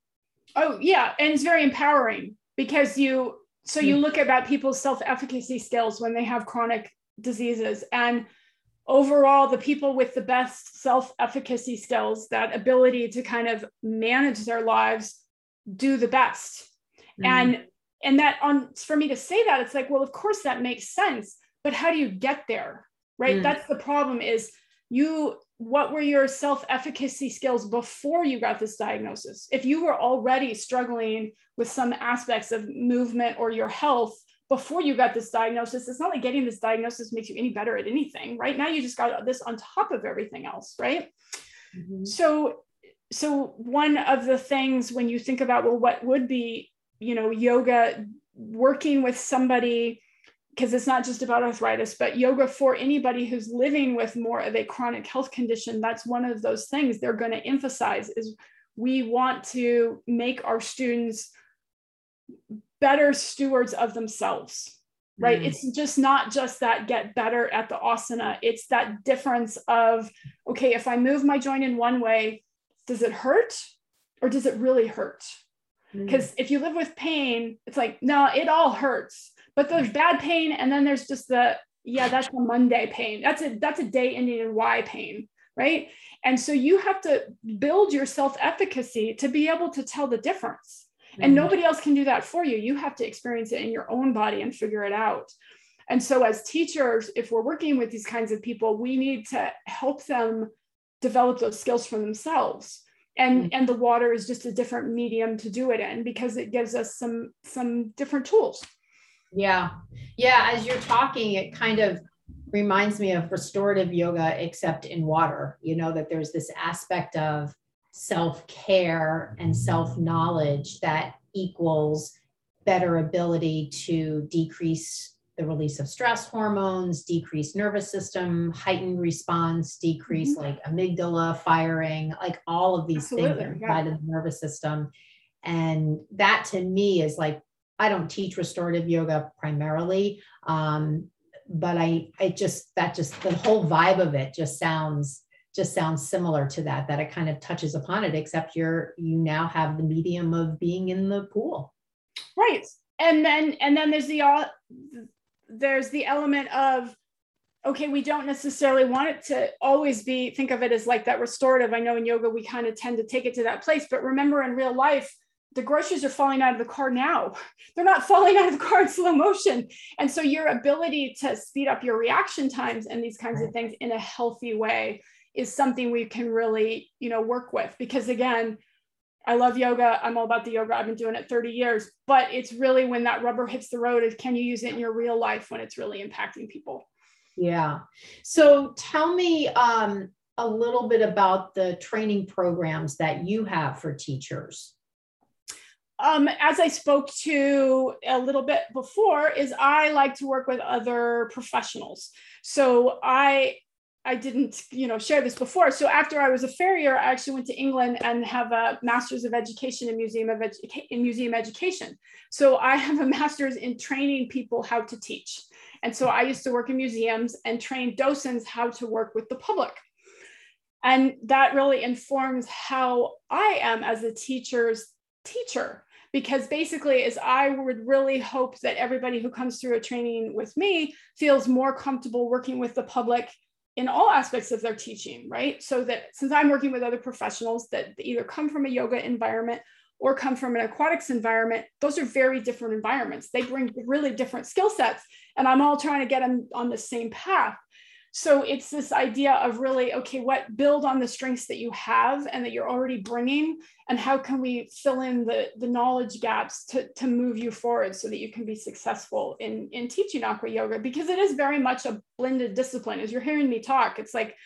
Oh yeah. And it's very empowering because you so you hmm. look about people's self-efficacy skills when they have chronic diseases and overall the people with the best self-efficacy skills that ability to kind of manage their lives do the best mm. and and that on for me to say that it's like well of course that makes sense but how do you get there right mm. that's the problem is you what were your self-efficacy skills before you got this diagnosis if you were already struggling with some aspects of movement or your health before you got this diagnosis it's not like getting this diagnosis makes you any better at anything right now you just got this on top of everything else right mm-hmm. so so one of the things when you think about well what would be you know yoga working with somebody because it's not just about arthritis but yoga for anybody who's living with more of a chronic health condition that's one of those things they're going to emphasize is we want to make our students better stewards of themselves right mm. it's just not just that get better at the asana it's that difference of okay if i move my joint in one way does it hurt or does it really hurt? Because mm. if you live with pain, it's like, no, it all hurts. But there's bad pain, and then there's just the, yeah, that's a Monday pain. That's a that's a day ending in Y pain, right? And so you have to build your self-efficacy to be able to tell the difference. Mm. And nobody else can do that for you. You have to experience it in your own body and figure it out. And so, as teachers, if we're working with these kinds of people, we need to help them develop those skills for themselves and mm-hmm. and the water is just a different medium to do it in because it gives us some some different tools yeah yeah as you're talking it kind of reminds me of restorative yoga except in water you know that there's this aspect of self-care and self-knowledge that equals better ability to decrease the release of stress hormones, decreased nervous system, heightened response, decrease mm-hmm. like amygdala firing, like all of these Absolutely, things inside yeah. of the nervous system. And that to me is like, I don't teach restorative yoga primarily. Um, but I, I just, that just, the whole vibe of it just sounds, just sounds similar to that, that it kind of touches upon it, except you're, you now have the medium of being in the pool. Right and then and then there's the uh, there's the element of okay we don't necessarily want it to always be think of it as like that restorative. I know in yoga we kind of tend to take it to that place but remember in real life the groceries are falling out of the car now. They're not falling out of the car in slow motion. And so your ability to speed up your reaction times and these kinds of things in a healthy way is something we can really you know work with. Because again I love yoga. I'm all about the yoga. I've been doing it 30 years, but it's really when that rubber hits the road is can you use it in your real life when it's really impacting people? Yeah. So tell me um, a little bit about the training programs that you have for teachers. Um, as I spoke to a little bit before, is I like to work with other professionals. So I I didn't, you know, share this before. So after I was a farrier, I actually went to England and have a master's of education in museum of education in museum education. So I have a master's in training people how to teach. And so I used to work in museums and train docents how to work with the public. And that really informs how I am as a teacher's teacher because basically is i would really hope that everybody who comes through a training with me feels more comfortable working with the public in all aspects of their teaching, right? So that since I'm working with other professionals that either come from a yoga environment or come from an aquatics environment, those are very different environments. They bring really different skill sets, and I'm all trying to get them on the same path. So it's this idea of really, okay, what build on the strengths that you have and that you're already bringing, and how can we fill in the, the knowledge gaps to, to move you forward so that you can be successful in, in teaching aqua yoga? Because it is very much a blended discipline. As you're hearing me talk, it's like,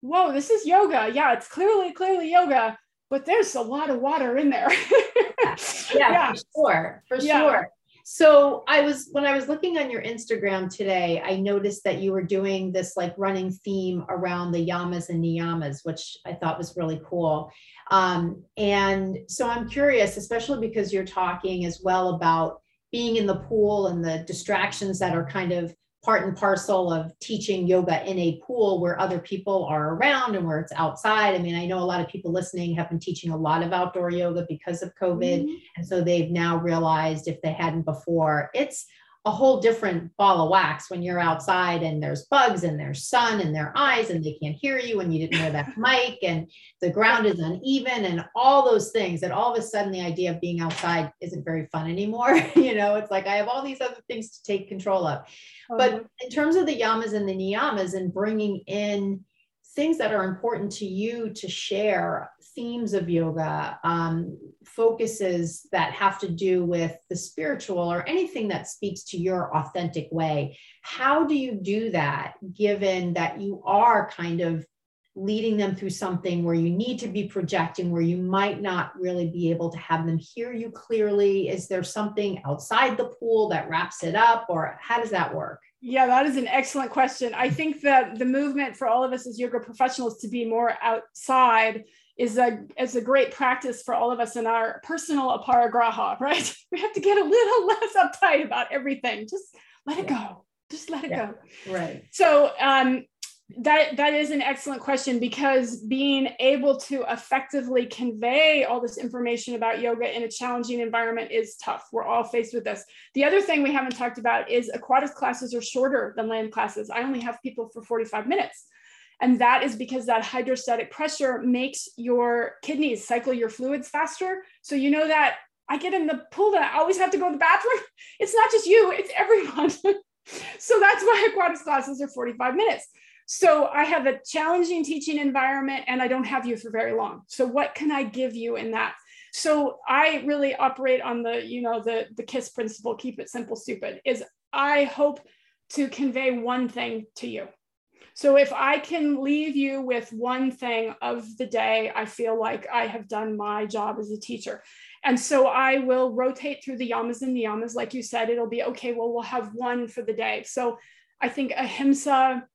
whoa, this is yoga. Yeah, it's clearly, clearly yoga, but there's a lot of water in there. yeah, yeah, for sure, for yeah. sure. So I was when I was looking on your Instagram today, I noticed that you were doing this like running theme around the yamas and niyamas, which I thought was really cool. Um, and so I'm curious, especially because you're talking as well about being in the pool and the distractions that are kind of part and parcel of teaching yoga in a pool where other people are around and where it's outside. I mean, I know a lot of people listening have been teaching a lot of outdoor yoga because of COVID. Mm-hmm. And so they've now realized if they hadn't before, it's a whole different ball of wax when you're outside and there's bugs and there's sun in their eyes and they can't hear you and you didn't wear that mic and the ground is uneven and all those things that all of a sudden the idea of being outside isn't very fun anymore. You know it's like i have all these other things to take control of. But in terms of the yamas and the niyamas and bringing in things that are important to you to share themes of yoga, um, focuses that have to do with the spiritual or anything that speaks to your authentic way. How do you do that given that you are kind of leading them through something where you need to be projecting, where you might not really be able to have them hear you clearly? Is there something outside the pool that wraps it up, or how does that work? Yeah, that is an excellent question. I think that the movement for all of us as yoga professionals to be more outside is a is a great practice for all of us in our personal aparigraha, right? We have to get a little less uptight about everything. Just let it go. Just let it yeah. go. Right. So um, that that is an excellent question because being able to effectively convey all this information about yoga in a challenging environment is tough. We're all faced with this. The other thing we haven't talked about is aquatics classes are shorter than land classes. I only have people for 45 minutes. And that is because that hydrostatic pressure makes your kidneys cycle your fluids faster. So you know that I get in the pool and I always have to go to the bathroom. It's not just you, it's everyone. so that's why aquatics classes are 45 minutes. So I have a challenging teaching environment and I don't have you for very long. So what can I give you in that? So I really operate on the, you know, the the KISS principle, keep it simple, stupid, is I hope to convey one thing to you. So if I can leave you with one thing of the day, I feel like I have done my job as a teacher. And so I will rotate through the yamas and niyamas. Like you said, it'll be okay, well, we'll have one for the day. So I think ahimsa,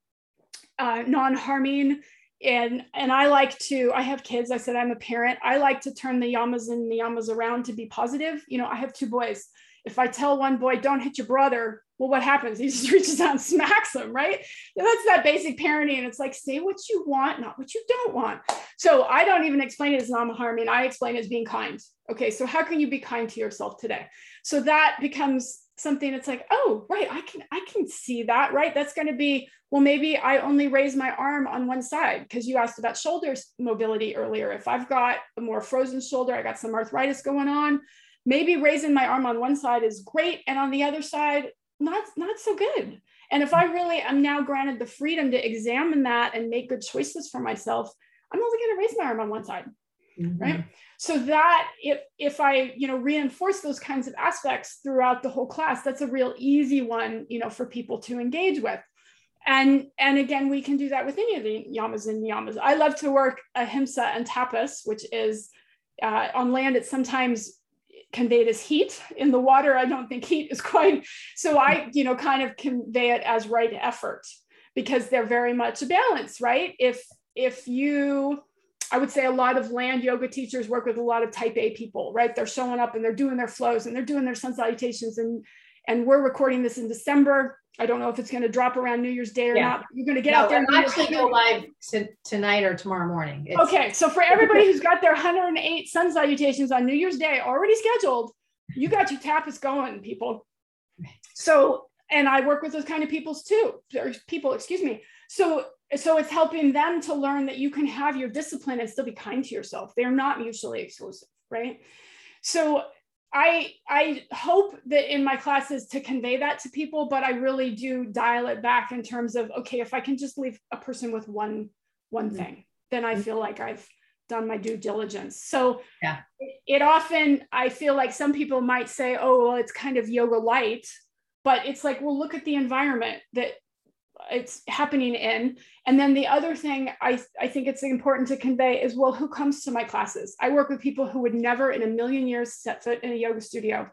uh, non-harming and and i like to i have kids i said i'm a parent i like to turn the yamas and niyamas around to be positive you know i have two boys if i tell one boy don't hit your brother well what happens? He just reaches out and smacks him right? That's that basic parenting and it's like say what you want not what you don't want. So i don't even explain it as non-harming. I explain it as being kind. Okay so how can you be kind to yourself today? So that becomes something that's like oh right i can i can see that right? That's going to be well maybe i only raise my arm on one side because you asked about shoulder mobility earlier. If i've got a more frozen shoulder i got some arthritis going on maybe raising my arm on one side is great and on the other side not not so good. And if i really am now granted the freedom to examine that and make good choices for myself i'm only going to raise my arm on one side mm-hmm. right? So that if if i you know reinforce those kinds of aspects throughout the whole class that's a real easy one you know for people to engage with. And and again we can do that with any of the yamas and niyamas. I love to work ahimsa and tapas which is uh, on land it's sometimes conveyed as heat in the water i don't think heat is quite so i you know kind of convey it as right effort because they're very much a balance right if if you I would say a lot of land yoga teachers work with a lot of type A people, right? They're showing up and they're doing their flows and they're doing their sun salutations. And and we're recording this in December. I don't know if it's going to drop around New Year's Day or yeah. not. You're going to get no, out there. and actually go live to, tonight or tomorrow morning. It's- okay, so for everybody who's got their 108 sun salutations on New Year's Day already scheduled, you got your tapas going, people. So, and I work with those kind of peoples too, or people, excuse me. So so it's helping them to learn that you can have your discipline and still be kind to yourself they're not mutually exclusive right so i i hope that in my classes to convey that to people but i really do dial it back in terms of okay if i can just leave a person with one one mm-hmm. thing then i mm-hmm. feel like i've done my due diligence so yeah it, it often i feel like some people might say oh well it's kind of yoga light but it's like well look at the environment that it's happening in. And then the other thing I, I think it's important to convey is well, who comes to my classes? I work with people who would never in a million years set foot in a yoga studio.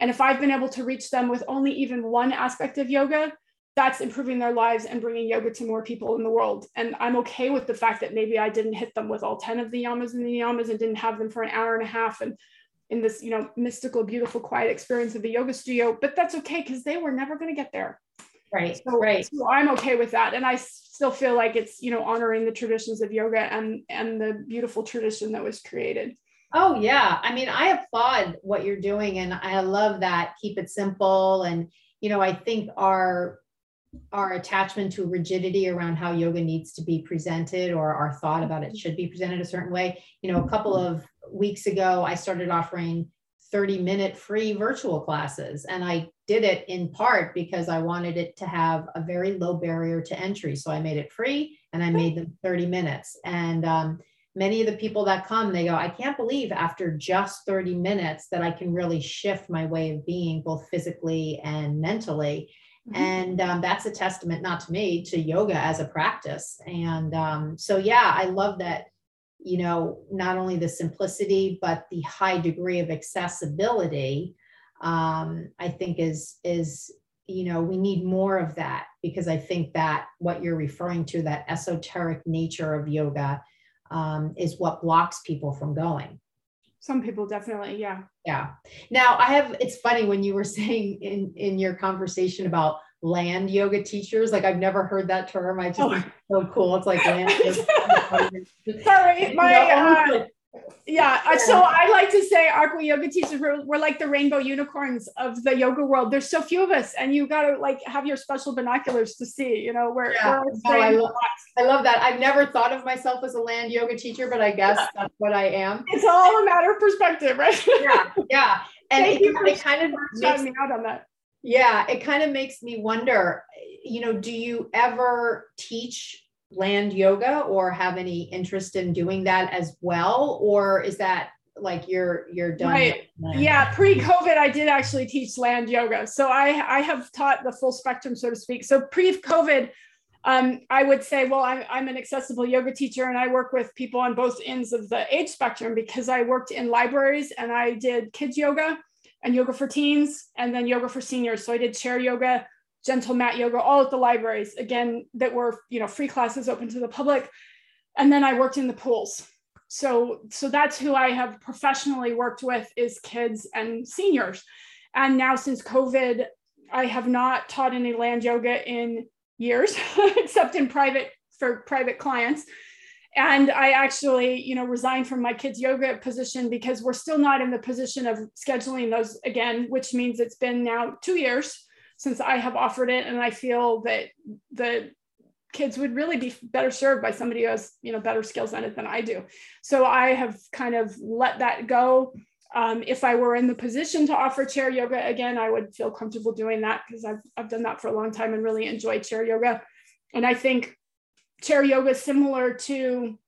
And if I've been able to reach them with only even one aspect of yoga, that's improving their lives and bringing yoga to more people in the world. And I'm okay with the fact that maybe I didn't hit them with all 10 of the yamas and the niyamas and didn't have them for an hour and a half and in this, you know, mystical, beautiful, quiet experience of the yoga studio. But that's okay because they were never going to get there. Right. So, right. So I'm okay with that. And I still feel like it's, you know, honoring the traditions of yoga and and the beautiful tradition that was created. Oh yeah. I mean, I applaud what you're doing and I love that. Keep it simple. And, you know, I think our our attachment to rigidity around how yoga needs to be presented or our thought about it mm-hmm. should be presented a certain way. You know, a couple mm-hmm. of weeks ago, I started offering 30 minute free virtual classes. And I did it in part because I wanted it to have a very low barrier to entry. So I made it free and I made them 30 minutes. And um, many of the people that come, they go, I can't believe after just 30 minutes that I can really shift my way of being, both physically and mentally. Mm-hmm. And um, that's a testament, not to me, to yoga as a practice. And um, so, yeah, I love that you know, not only the simplicity, but the high degree of accessibility, um, I think is, is, you know, we need more of that because I think that what you're referring to, that esoteric nature of yoga, um, is what blocks people from going. Some people definitely, yeah. Yeah. Now I have, it's funny when you were saying in, in your conversation about land yoga teachers. Like I've never heard that term. I just oh. so cool. It's like land. Sorry, my uh, yeah. Uh, so I like to say aqua yoga teachers we're, we're like the rainbow unicorns of the yoga world. There's so few of us, and you got to like have your special binoculars to see. You know, where yeah. oh, I, love, I love that. I've never thought of myself as a land yoga teacher, but I guess that's what I am. It's all a matter of perspective, right? yeah, yeah. And Thank it, it kind of makes me out on that. Yeah, it kind of makes me wonder. You know, do you ever teach land yoga or have any interest in doing that as well? Or is that like you're you're done right. yeah pre-covid i did actually teach land yoga. So i i have taught the full spectrum so to speak. So pre-covid um, I would say, well, I'm, I'm an accessible yoga teacher and I work with people on both ends of the age spectrum because I worked in libraries and I did kids yoga and yoga for teens and then yoga for seniors. So I did chair yoga, gentle mat yoga, all at the libraries, again, that were, you know, free classes open to the public. And then I worked in the pools. So, so that's who I have professionally worked with is kids and seniors. And now since COVID, I have not taught any land yoga in years, except in private for private clients. And I actually, you know, resigned from my kids yoga position because we're still not in the position of scheduling those again, which means it's been now two years since I have offered it. And I feel that the kids would really be better served by somebody who has, you know, better skills in it than I do. So I have kind of let that go. Um, if I were in the position to offer chair yoga again, I would feel comfortable doing that because I've, I've done that for a long time and really enjoy chair yoga. And I think chair yoga similar to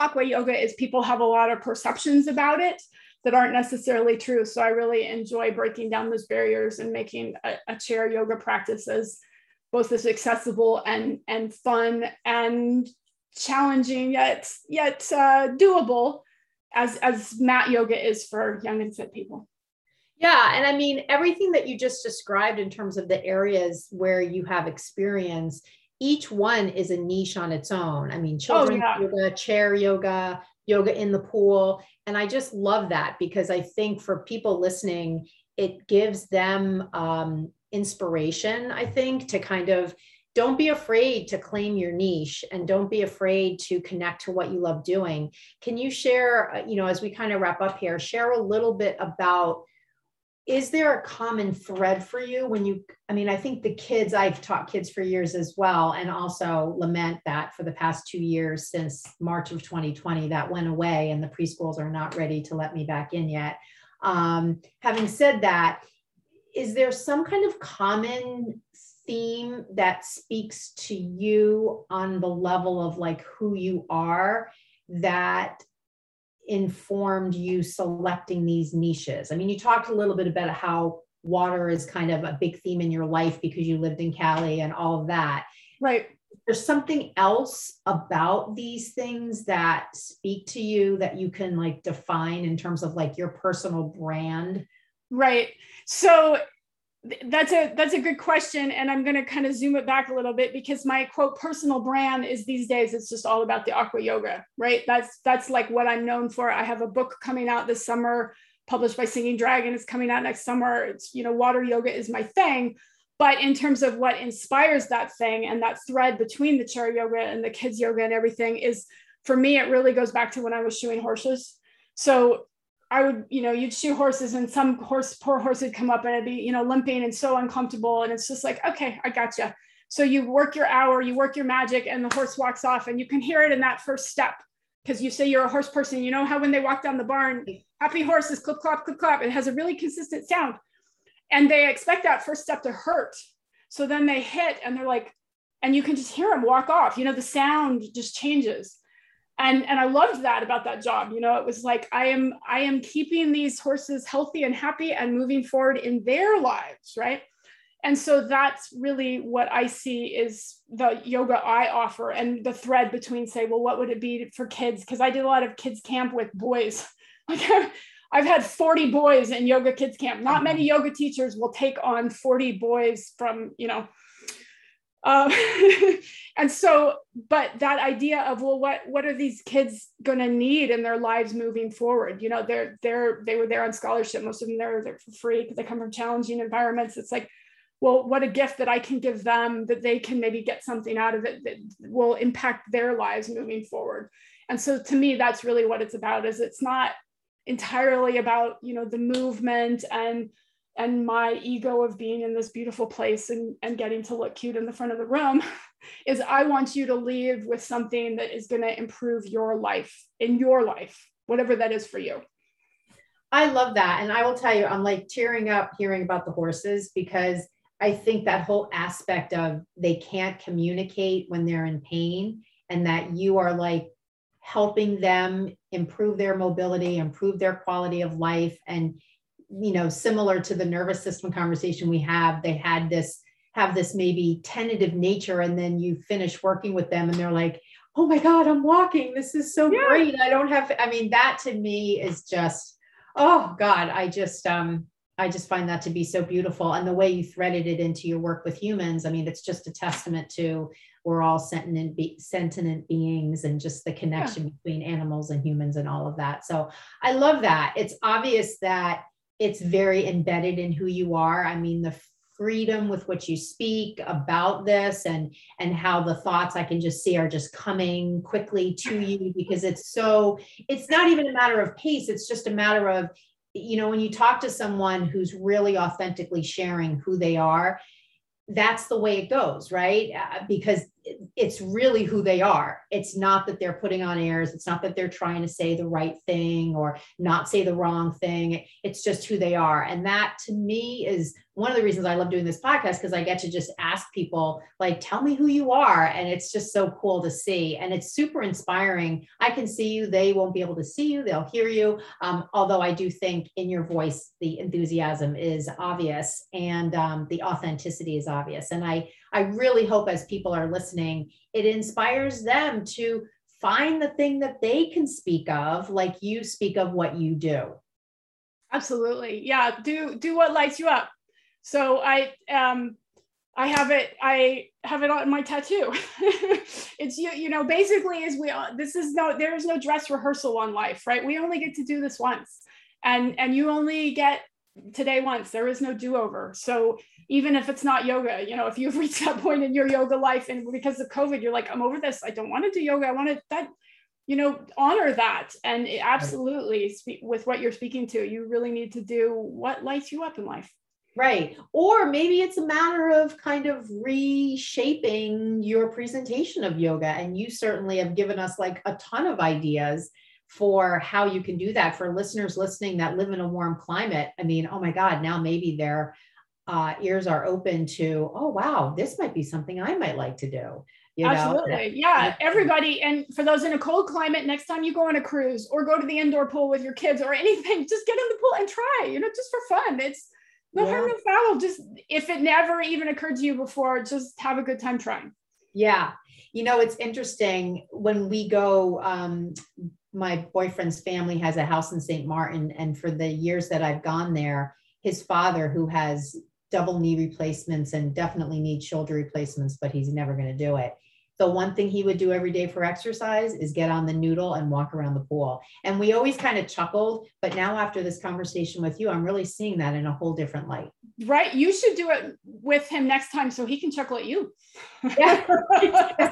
aqua yoga is people have a lot of perceptions about it that aren't necessarily true. So I really enjoy breaking down those barriers and making a, a chair yoga practice as both as accessible and and fun and challenging yet yet uh, doable as as mat yoga is for young and fit people. Yeah, and I mean everything that you just described in terms of the areas where you have experience, each one is a niche on its own. I mean, children oh, yeah. yoga, chair yoga, yoga in the pool. And I just love that because I think for people listening, it gives them um, inspiration, I think, to kind of don't be afraid to claim your niche and don't be afraid to connect to what you love doing. Can you share, uh, you know, as we kind of wrap up here, share a little bit about is there a common thread for you when you i mean i think the kids i've taught kids for years as well and also lament that for the past two years since march of 2020 that went away and the preschools are not ready to let me back in yet. Um, having said that is there some kind of common theme that speaks to you on the level of like who you are that informed you selecting these niches? I mean, you talked a little bit about how water is kind of a big theme in your life because you lived in Cali and all of that. Right. There's something else about these things that speak to you that you can like define in terms of like your personal brand. Right. So that's a that's a good question and i'm going to kind of zoom it back a little bit because my quote personal brand is these days it's just all about the aqua yoga right? That's that's like what i'm known for. I have a book coming out this summer published by singing dragon it's coming out next summer. It's you know water yoga is my thing but in terms of what inspires that thing and that thread between the chair yoga and the kids yoga and everything is for me it really goes back to when i was shoeing horses. So I would, you know, you'd shoe horses and some horse, poor horse would come up and it'd be, you know, limping and so uncomfortable. And it's just like, okay, I got you. So you work your hour, you work your magic, and the horse walks off, and you can hear it in that first step because you say you're a horse person. You know how when they walk down the barn, happy horses, clip, clop, clip, clop, it has a really consistent sound. And they expect that first step to hurt. So then they hit and they're like, and you can just hear them walk off. You know, the sound just changes and and i loved that about that job you know it was like i am i am keeping these horses healthy and happy and moving forward in their lives right? And so that's really what i see is the yoga i offer and the thread between say well what would it be for kids? Because i did a lot of kids camp with boys. Like i've had 40 boys in yoga kids camp. Not many mm-hmm. yoga teachers will take on 40 boys from you know um, and so, but that idea of well, what what are these kids going to need in their lives moving forward? You know, they're they're they were there on scholarship. Most of them they're there for free because they come from challenging environments. It's like, well, what a gift that I can give them that they can maybe get something out of it that will impact their lives moving forward. And so to me, that's really what it's about is it's not entirely about, you know, the movement and and my ego of being in this beautiful place and, and getting to look cute in the front of the room is I want you to leave with something that is going to improve your life in your life, whatever that is for you. I love that. And I will tell you, I'm like tearing up hearing about the horses because I think that whole aspect of they can't communicate when they're in pain and that you are like helping them improve their mobility, improve their quality of life. And, you know, similar to the nervous system conversation we have, they had this, have this maybe tentative nature, and then you finish working with them and they're like, oh my God, I'm walking. This is so yeah. great. I don't have, I mean, that to me is just, oh God, I just, um, I just find that to be so beautiful. And the way you threaded it into your work with humans, I mean, it's just a testament to we're all sentient, be- sentient beings and just the connection yeah. between animals and humans and all of that. So I love that. It's obvious that it's very embedded in who you are. I mean, the freedom with which you speak about this and and how the thoughts i can just see are just coming quickly to you because it's so it's not even a matter of pace it's just a matter of you know when you talk to someone who's really authentically sharing who they are that's the way it goes right uh, because it's really who they are. It's not that they're putting on airs. It's not that they're trying to say the right thing or not say the wrong thing. It's just who they are. And that to me is one of the reasons I love doing this podcast because I get to just ask people, like, tell me who you are. And it's just so cool to see. And it's super inspiring. I can see you. They won't be able to see you, they'll hear you. Um, although I do think in your voice, the enthusiasm is obvious and um, the authenticity is obvious. And I, I really hope as people are listening, it inspires them to find the thing that they can speak of, like you speak of what you do. Absolutely. Yeah. Do do what lights you up so I um I have it I have it on my tattoo. it's you you know basically is we this is no there is no dress rehearsal on life, right? We only get to do this once. And and you only get today once. There is no do-over. So even if it's not yoga, you know, if you've reached that point in your yoga life and because of COVID, you're like, I'm over this. I don't want to do yoga. I want to that you know honor that and absolutely speak with what you're speaking to you really need to do what lights you up in life Right. Or maybe it's a matter of kind of reshaping your presentation of yoga. And you certainly have given us like a ton of ideas for how you can do that for listeners listening that live in a warm climate. I mean, oh my God, now maybe their uh, ears are open to, oh, wow, this might be something I might like to do. You Absolutely. Yeah. Everybody. And for those in a cold climate, next time you go on a cruise or go to the indoor pool with your kids or anything, just get in the pool and try, you know, just for fun. It's, no yeah. harm, no foul. Just if it never even occurred to you before, just have a good time trying. Yeah. You know, it's interesting when we go, um, my boyfriend's family has a house in St. Martin. And for the years that I've gone there, his father, who has double knee replacements and definitely needs shoulder replacements, but he's never going to do it the one thing he would do every day for exercise is get on the noodle and walk around the pool. And we always kind of chuckled, but now after this conversation with you, I'm really seeing that in a whole different light. Right. You should do it with him next time so he can chuckle at you. yeah. yeah.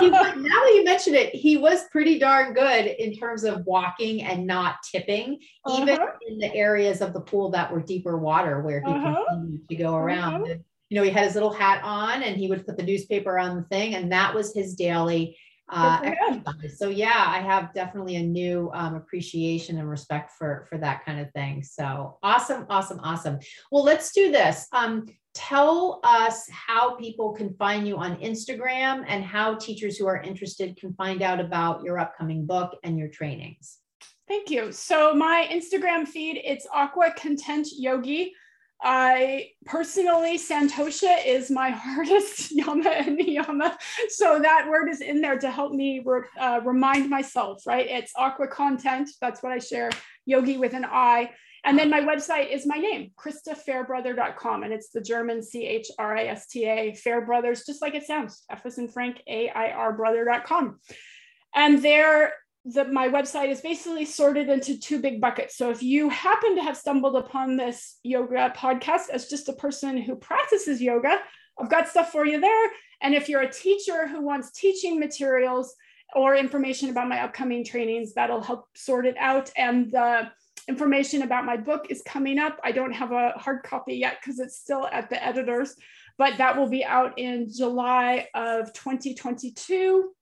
He, now that you mention it, he was pretty darn good in terms of walking and not tipping, uh-huh. even in the areas of the pool that were deeper water where he uh-huh. continued to go around. Uh-huh you know, he had his little hat on and he would put the newspaper on the thing, and that was his daily uh. So yeah, I have definitely a new um, appreciation and respect for for that kind of thing. So awesome, awesome, awesome. Well, let's do this. Um, tell us how people can find you on Instagram and how teachers who are interested can find out about your upcoming book and your trainings. Thank you. So my Instagram feed, it's Aqua Content Yogi. I personally, Santosha is my hardest yama and niyama. So that word is in there to help me re, uh, remind myself, right? It's aqua content. That's what I share, yogi with an I. And then my website is my name, christafairbrother.com. And it's the German C H R I S T A, Fairbrothers, just like it sounds, F as Frank, A I R brother.com. And there the, my website is basically sorted into two big buckets. So if you happen to have stumbled upon this yoga podcast as just a person who practices yoga, I've got stuff for you there. And if you're a teacher who wants teaching materials or information about my upcoming trainings, that'll help sort it out. And the information about my book is coming up. I don't have a hard copy yet because it's still at the editors, but that will be out in July of 2022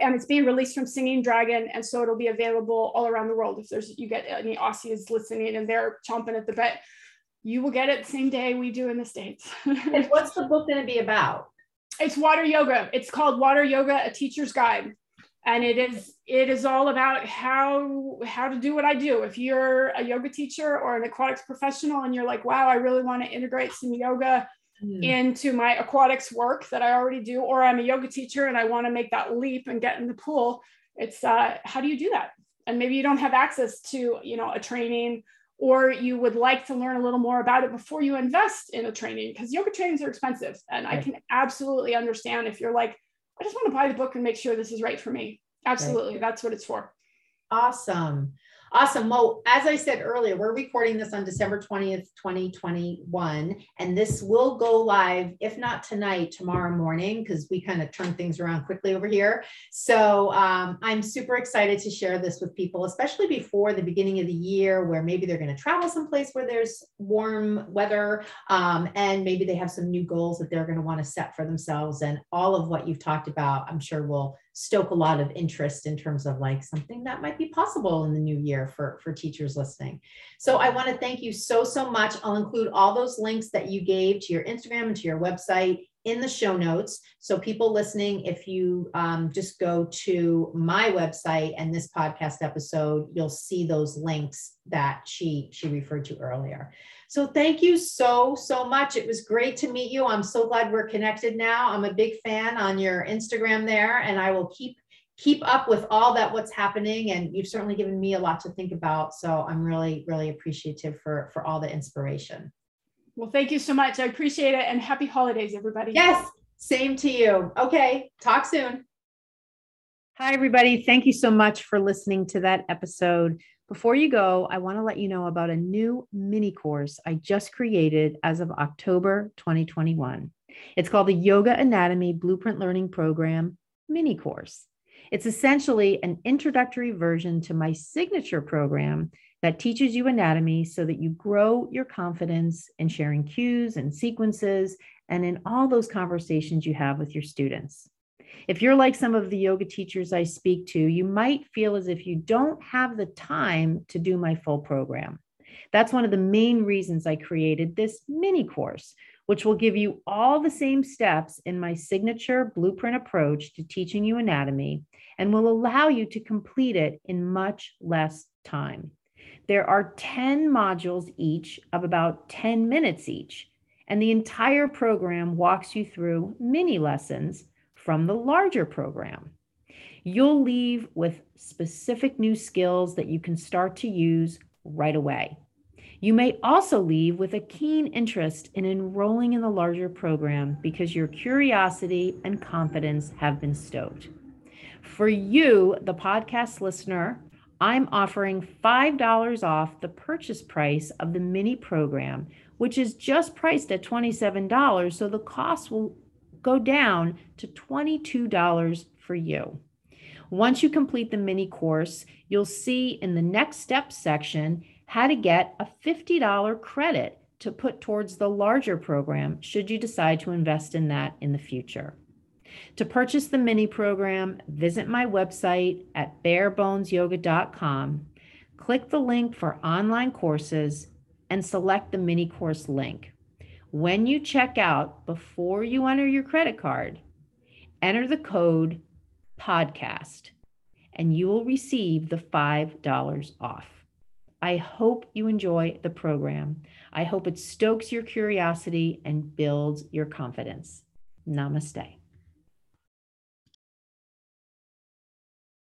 and it's being released from Singing Dragon, and so it'll be available all around the world. If there's you get any Aussies listening and they're chomping at the bit, you will get it the same day we do in the states. and what's the book going to be about? It's water yoga. It's called Water Yoga: A Teacher's Guide, and it is it is all about how how to do what I do. If you're a yoga teacher or an aquatics professional, and you're like, wow, I really want to integrate some yoga mm. into my aquatics work that I already do, or I'm a yoga teacher and I want to make that leap and get in the pool. It's uh, how do you do that? And maybe you don't have access to, you know, a training, or you would like to learn a little more about it before you invest in a training because yoga trainings are expensive. And right. I can absolutely understand if you're like, I just want to buy the book and make sure this is right for me. Absolutely, right. that's what it's for. Awesome. Awesome. Well, as I said earlier, we're recording this on December 20th, 2021, and this will go live, if not tonight, tomorrow morning, because we kind of turn things around quickly over here. So um, I'm super excited to share this with people, especially before the beginning of the year, where maybe they're going to travel someplace where there's warm weather, um, and maybe they have some new goals that they're going to want to set for themselves. And all of what you've talked about, I'm sure will stoke a lot of interest in terms of like something that might be possible in the new year for, for teachers listening. So I want to thank you so, so much. I'll include all those links that you gave to your Instagram and to your website in the show notes. So people listening, if you um, just go to my website and this podcast episode, you'll see those links that she she referred to earlier. So thank you so, so much. It was great to meet you. I'm so glad we're connected now. I'm a big fan on your Instagram there, and I will keep keep up with all that what's happening and you've certainly given me a lot to think about so i'm really really appreciative for for all the inspiration well thank you so much i appreciate it and happy holidays everybody yes same to you okay talk soon hi everybody thank you so much for listening to that episode before you go, I want to let you know about a new mini course I just created as of October 2021. It's called the Yoga Anatomy Blueprint Learning Program mini course. It's essentially an introductory version to my signature program that teaches you anatomy so that you grow your confidence in sharing cues and sequences and in all those conversations you have with your students. If you're like some of the yoga teachers I speak to, you might feel as if you don't have the time to do my full program. That's one of the main reasons I created this mini course, which will give you all the same steps in my signature blueprint approach to teaching you anatomy and will allow you to complete it in much less time. There are 10 modules each of about 10 minutes each, and the entire program walks you through mini lessons from the larger program. You'll leave with specific new skills that you can start to use right away. You may also leave with a keen interest in enrolling in the larger program because your curiosity and confidence have been stoked. For you, the podcast listener, I'm offering $5 off the purchase price of the mini program, which is just priced at $27, so the cost will go down to $22 for you. Once you complete the mini course, you'll see in the next step section how to get a $50 credit to put towards the larger program should you decide to invest in that in the future. To purchase the mini program, visit my website at barebonesyoga.com, click the link for online courses, and select the mini course link. When you check out, before you enter your credit card, enter the code podcast and you will receive the $5 off. I hope you enjoy the program. I hope it stokes your curiosity and builds your confidence. Namaste.